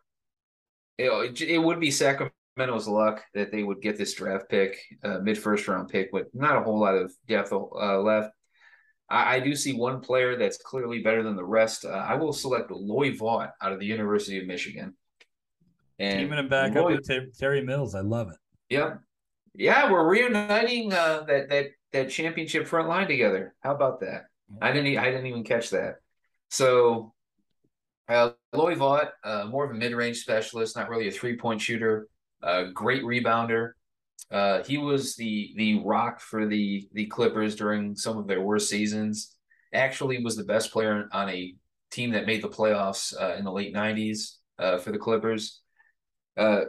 it, it would be Sacramento's luck that they would get this draft pick, uh, mid first round pick, with not a whole lot of depth uh, left. I, I, do see one player that's clearly better than the rest. Uh, I will select Loy Vaught out of the University of Michigan. And him back Loy, up with Terry Mills, I love it. Yeah, yeah, we're reuniting uh, that that that championship front line together. How about that? I didn't I didn't even catch that. So uh, Loy Vaught, uh, more of a mid-range specialist, not really a three-point shooter. Uh, great rebounder. Uh, he was the the rock for the the Clippers during some of their worst seasons. Actually, was the best player on a team that made the playoffs uh, in the late '90s uh, for the Clippers. Uh,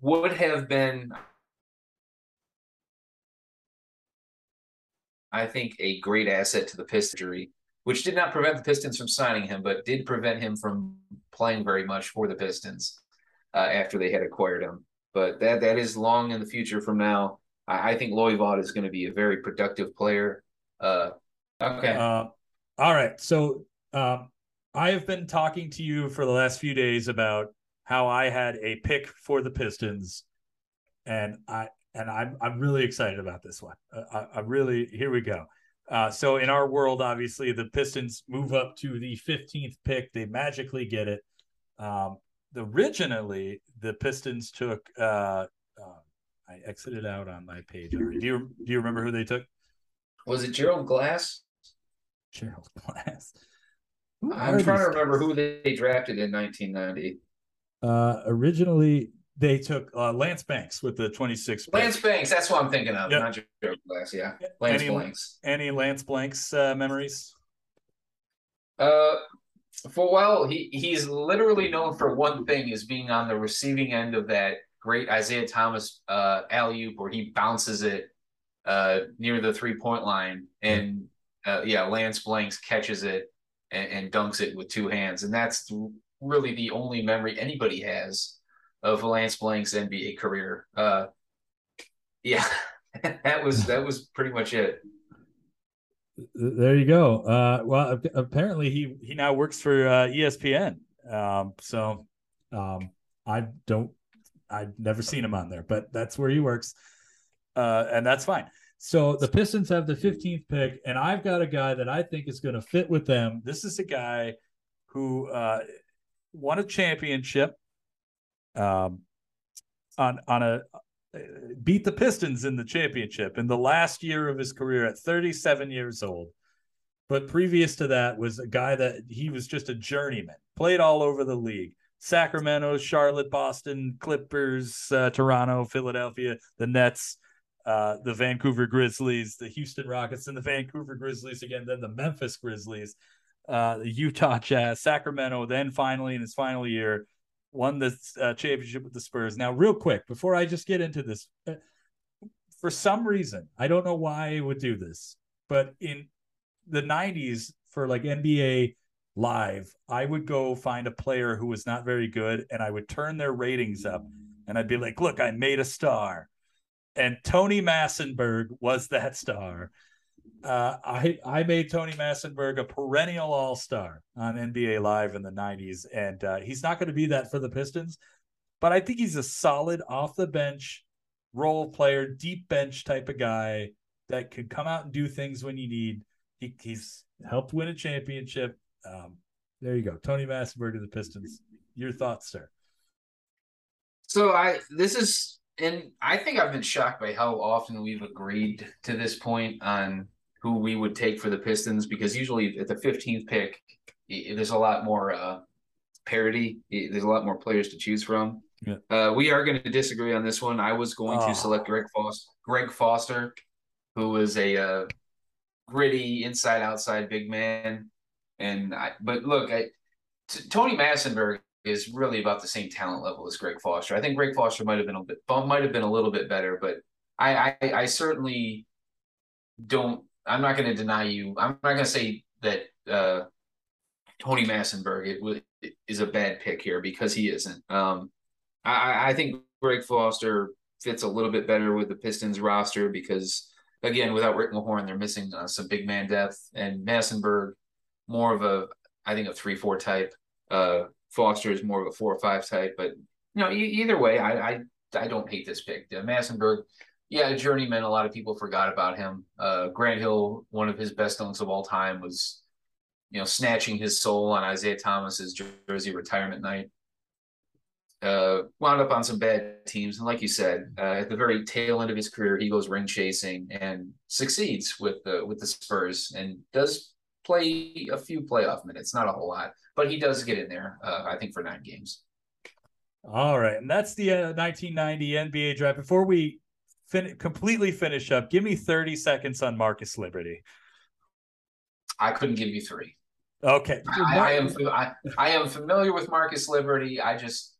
would have been, I think, a great asset to the Pistons which did not prevent the Pistons from signing him, but did prevent him from playing very much for the Pistons uh, after they had acquired him. But that that is long in the future from now. I, I think Loy Vaught is going to be a very productive player. Uh, okay. Uh, all right. So um, I have been talking to you for the last few days about how I had a pick for the Pistons, and I and I'm I'm really excited about this one. Uh, I, I really here we go. Uh, so in our world, obviously, the Pistons move up to the 15th pick. They magically get it. Um, originally, the Pistons took. Uh, uh, I exited out on my page. Do you do you remember who they took? Was it Gerald Glass? Gerald Glass. Who I'm trying to remember who they drafted in 1990. Uh, originally, they took uh, Lance Blanks with the 26. Lance Blanks, that's what I'm thinking of. Yep. Not Joe Glass, yeah. Lance any, Blanks. Any Lance Blanks uh, memories? Uh, for well, he he's literally known for one thing is being on the receiving end of that great Isiah Thomas uh, alley oop where he bounces it uh, near the three point line, and uh, yeah, Lance Blanks catches it and, and dunks it with two hands, and that's really the only memory anybody has of Lance Blank's NBA career. Uh, yeah, that was that was pretty much it. There you go. Uh, well, apparently he he now works for uh, ESPN. Um, so um, I don't, I've never seen him on there, but that's where he works, uh, and that's fine. So the Pistons have the 15th pick, and I've got a guy that I think is going to fit with them. This is a guy who uh, won a championship um, on on a beat the Pistons in the championship in the last year of his career at 37 years old. But previous to that was a guy that he was just a journeyman, played all over the league. Sacramento, Charlotte, Boston, Clippers, uh, Toronto, Philadelphia, the Nets, uh, the Vancouver Grizzlies, the Houston Rockets, and the Vancouver Grizzlies again, then the Memphis Grizzlies, uh, the Utah Jazz, Sacramento, then finally in his final year, won the uh, championship with the Spurs. Now, real quick, before I just get into this, uh, for some reason, I don't know why I would do this, but in the 90s, for like NBA live, I would go find a player who was not very good and I would turn their ratings up and I'd be like, look, I made a star. And Tony Massenburg was that star uh, I I made Tony Massenburg a perennial All Star on NBA Live in the '90s, and uh, he's not going to be that for the Pistons, but I think he's a solid off the bench role player, deep bench type of guy that could come out and do things when you need. He, he's helped win a championship. Um, there you go, Tony Massenburg to the Pistons. Your thoughts, sir? So I this is and I think I've been shocked by how often we've agreed to this point on who we would take for the Pistons because usually at the 15th pick, there's a lot more uh, parity. There's a lot more players to choose from. Yeah. Uh, we are going to disagree on this one. I was going oh. to select Greg Foster, Greg Foster, who was a uh, gritty inside outside big man. And I, but look, I, t- Tony Massenburg is really about the same talent level as Greg Foster. I think Greg Foster might have been a bit might have been a little bit better, but I I, I certainly don't I'm not going to deny you. I'm not going to say that uh, Tony it is a bad pick here because he isn't. Um, I, I think Greg Foster fits a little bit better with the Pistons roster because again, without Rick Mahorn, they're missing uh, some big man depth, and Massenburg more of a I think a three four type. Uh, Foster is more of a four or five type, but you know e- either way, I, I I don't hate this pick. Uh, Massenburg yeah, journeyman. A lot of people forgot about him. Uh, Grant Hill, one of his best dunks of all time, was you know snatching his soul on Isiah Thomas's jersey retirement night. Uh, wound up on some bad teams, and like you said, uh, at the very tail end of his career, he goes ring chasing and succeeds with the with the Spurs, and does play a few playoff minutes, not a whole lot, but he does get in there. Uh, I think for nine games. All right, and that's the uh, 1990 NBA draft. Before we fin- completely finish up, give me 30 seconds on Marcus Liberty. I couldn't give you three. Okay. I, I am I, I am familiar with Marcus Liberty. I just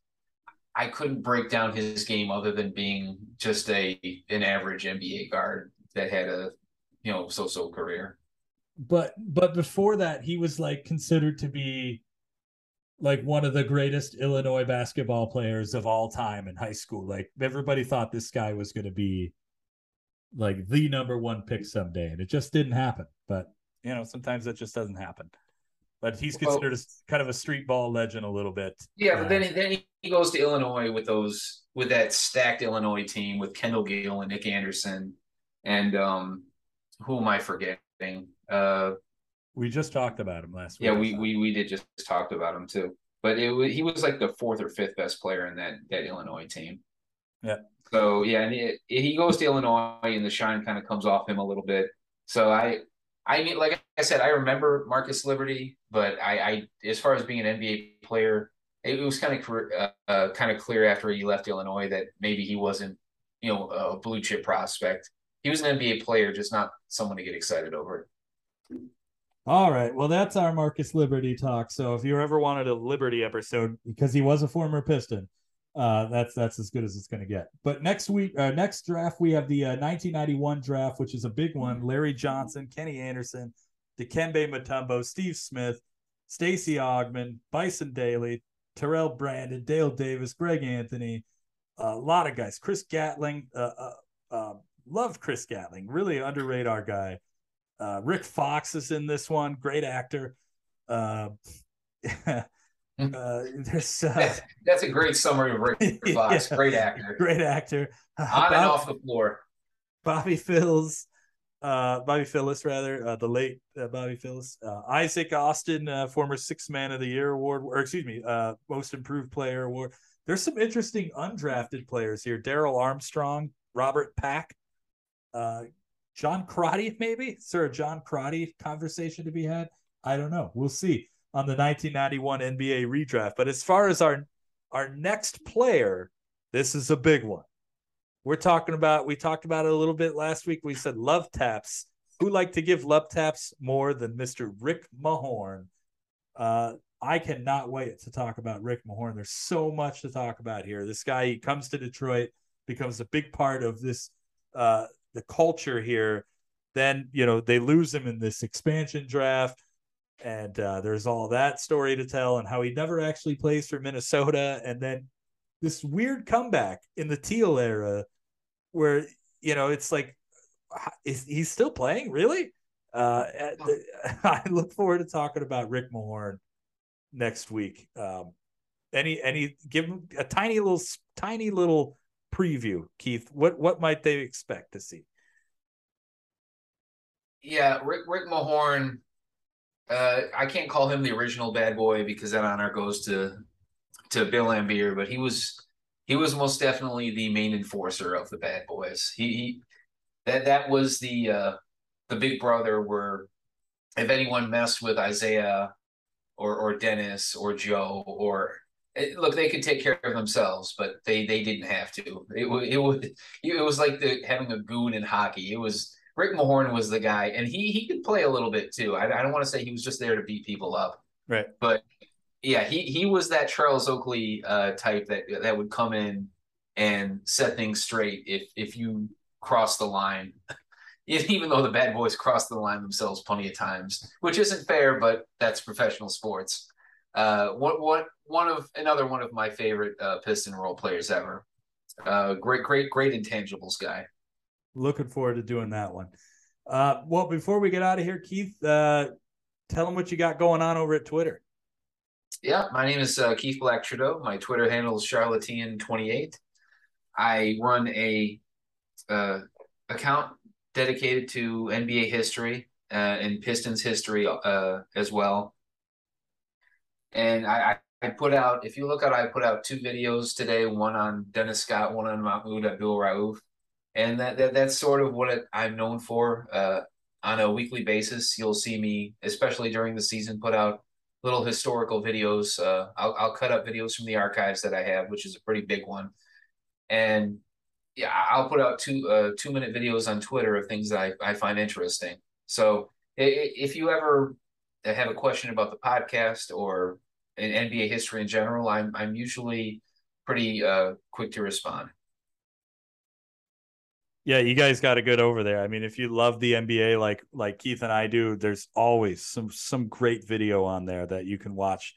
I couldn't break down his game other than being just a an average NBA guard that had a you know so-so career. But but before that, he was like considered to be like one of the greatest Illinois basketball players of all time in high school. Like everybody thought this guy was going to be like the number one pick someday, and it just didn't happen. But you know, sometimes that just doesn't happen. But he's considered well, a, kind of a street ball legend a little bit. Yeah, but uh, then then he goes to Illinois with those with that stacked Illinois team with Kendall Gill and Nick Anderson, and um, who am I forgetting? Uh, we just talked about him last week. Yeah, we, we we did just talked about him too. But it he was like the fourth or fifth best player in that that Illinois team. Yeah. So yeah, and it, he goes to Illinois, and the shine kind of comes off him a little bit. So I, I mean, like I said, I remember Marcus Liberty, but I, I as far as being an NBA player, it, was kind of uh, uh, kind of clear after he left Illinois that maybe he wasn't, you know, a blue chip prospect. He was an NBA player, just not someone to get excited over. All right. Well, that's our Marcus Liberty talk. So if you ever wanted a Liberty episode, because he was a former Piston, uh, that's that's as good as it's going to get. But next week, uh, next draft, we have the uh, 1991 draft, which is a big one. Larry Johnson, Kenny Anderson, Dikembe Mutombo, Steve Smith, Stacey Augmon, Bison Dele, Terrell Brandon, Dale Davis, Greg Anthony, a lot of guys. Chris Gatling, uh, uh, uh, love Chris Gatling, really under radar guy. Uh, Rick Fox is in this one, great actor. Uh, uh, there's uh, That's a great summary of Rick Fox. Yeah. Great actor. great actor. Uh, On and off the floor. Bobby Phills, uh, Bobby Phillis rather, uh, the late uh, Bobby Phillis, uh, Isaac Austin, uh, former Six Man of the Year award, or excuse me, uh, Most Improved Player award. There's some interesting undrafted players here: Darrell Armstrong, Robert Pack, uh, John Crotty, maybe. A John Crotty conversation to be had? I don't know. We'll see on the 1991 NBA redraft. But as far as our our next player, this is a big one. We're talking about we talked about it a little bit last week. We said love taps. Who like to give love taps more than Mr. Rick Mahorn? Uh, I cannot wait to talk about Rick Mahorn. There's so much to talk about here. This guy he comes to Detroit, becomes a big part of this uh the culture here. Then you know they lose him in this expansion draft, and uh, there's all that story to tell, and how he never actually plays for Minnesota, and then this weird comeback in the Teal era, where you know it's like is he's still playing really? Uh, the- I look forward to talking about Rick Mahorn next week. Um, any any give him a tiny little tiny little preview, Keith. What what might they expect to see? Yeah, Rick Rick Mahorn. Uh, I can't call him the original bad boy because that honor goes to to Bill Laimbeer, but he was he was most definitely the main enforcer of the bad boys. He, he that that was the uh, the big brother where if anyone messed with Isiah or or Dennis or Joe or it, look, they could take care of themselves, but they they didn't have to. It it was it was like the having a goon in hockey. It was Rick Mahorn was the guy, and he he could play a little bit too. I, I don't want to say he was just there to beat people up, Right. but yeah, he he was that Charles Oakley uh, type that that would come in and set things straight if if you cross the line. Even though the bad boys crossed the line themselves plenty of times, which isn't fair, but that's professional sports. Uh, what what one of another one of my favorite uh, piston role players ever. Uh, great, great, great intangibles guy. Looking forward to doing that one. Uh, well, before we get out of here, Keith, uh, tell them what you got going on over at Twitter. Yeah, my name is uh, Keith Black Trudeau. My Twitter handle is Charlatan28. I run a uh, account dedicated to NBA history uh, and Pistons history uh, as well. And I, I, put out, if you look at, I put out two videos today, one on Dennis Scott, one on Mahmoud Abdul Rauf. And that, that that's sort of what it, I'm known for. Uh, on a weekly basis, you'll see me, especially during the season, put out little historical videos. Uh, I'll, I'll cut up videos from the archives that I have, which is a pretty big one. And yeah, I'll put out two uh, two minute videos on Twitter of things that I, I find interesting. So if you ever have a question about the podcast or in NBA history in general, I'm I'm usually pretty uh, quick to respond. Yeah, you guys got a good over there. I mean, if you love the NBA like like Keith and I do, there's always some some great video on there that you can watch.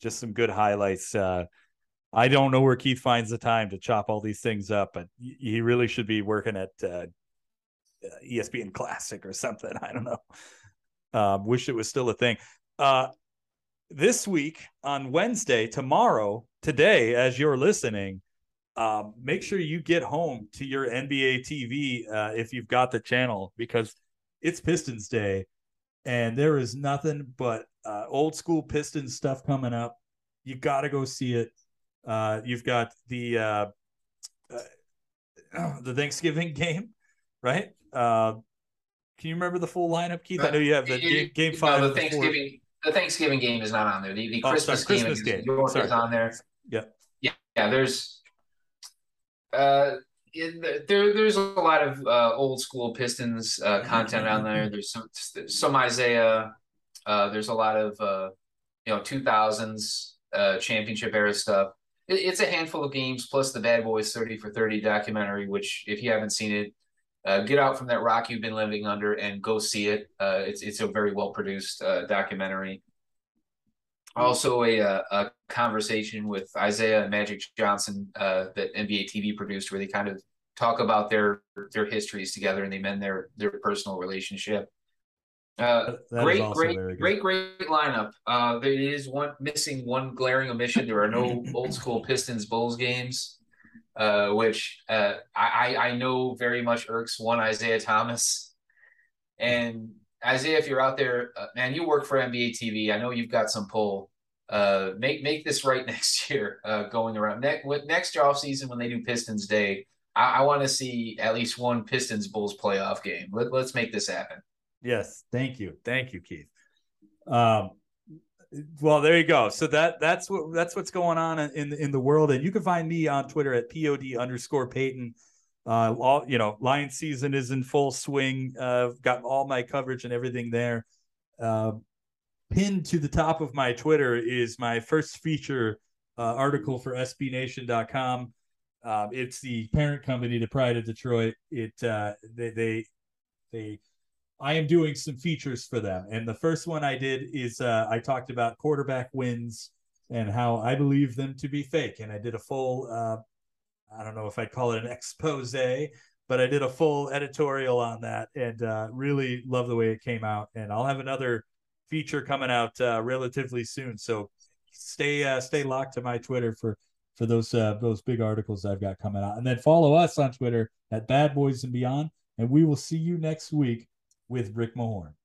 Just some good highlights. Uh, I don't know where Keith finds the time to chop all these things up, but he really should be working at uh, ESPN Classic or something. I don't know. Uh, wish it was still a thing. Uh, this week on Wednesday, tomorrow, today, as you're listening, um, make sure you get home to your NBA TV uh, if you've got the channel because it's Pistons Day and there is nothing but uh, old school Pistons stuff coming up. You got to go see it. Uh, you've got the uh, uh, the Thanksgiving game, right? Can you remember the full lineup, Keith? I know you have the game, game No, five. the of the four- Thanksgiving the Thanksgiving game is not on there. The, the Oh, Christmas, sorry, game Christmas is, game. York Sorry. is on there. Yeah. Yeah, yeah. There's uh the- there there's a lot of uh, old school Pistons uh, content on there. There's some some Isiah. Uh, there's a lot of uh, you know 2000s uh, championship era stuff. It, it's a handful of games plus the Bad Boys 30 for 30 documentary, which if you haven't seen it, uh, get out from that rock you've been living under and go see it. Uh, it's it's a very well produced uh, documentary. Also, a, uh, a conversation with Isiah and Magic Johnson uh, that NBA TV produced, where they kind of talk about their their histories together and they mend their their personal relationship. Uh, That- that is great, great, great, great lineup. Uh, there is one missing one glaring omission. There are no old school Pistons Bulls games, uh, which uh, I I know very much irks one Isiah Thomas. And Isiah, if you're out there, uh, man, you work for NBA TV. I know you've got some pull. Uh, make make this right next year. Uh, going around next next off season when they do Pistons Day. I, I want to see at least one Pistons Bulls playoff game. Let, let's make this happen. Yes, thank you, thank you, Keith. Um, well, there you go. So that that's what that's what's going on in in the world, and you can find me on Twitter at pod underscore Peyton. Uh, all you know, Lion season is in full swing. Uh, got all my coverage and everything there. Uh, pinned to the top of my Twitter is my first feature uh, article for SBNation.com. Um, it's the parent company to Pride of Detroit. It uh, they they they I am doing some features for them. And the first one I did is uh, I talked about quarterback wins and how I believe them to be fake. And I did a full, uh, I don't know if I'd call it an expose, but I did a full editorial on that and uh, really love the way it came out. And I'll have another feature coming out uh, relatively soon. So stay uh, stay locked to my Twitter for for those uh, those big articles I've got coming out. And then follow us on Twitter at Bad Boys and Beyond. And we will see you next week with Rick Mahorn.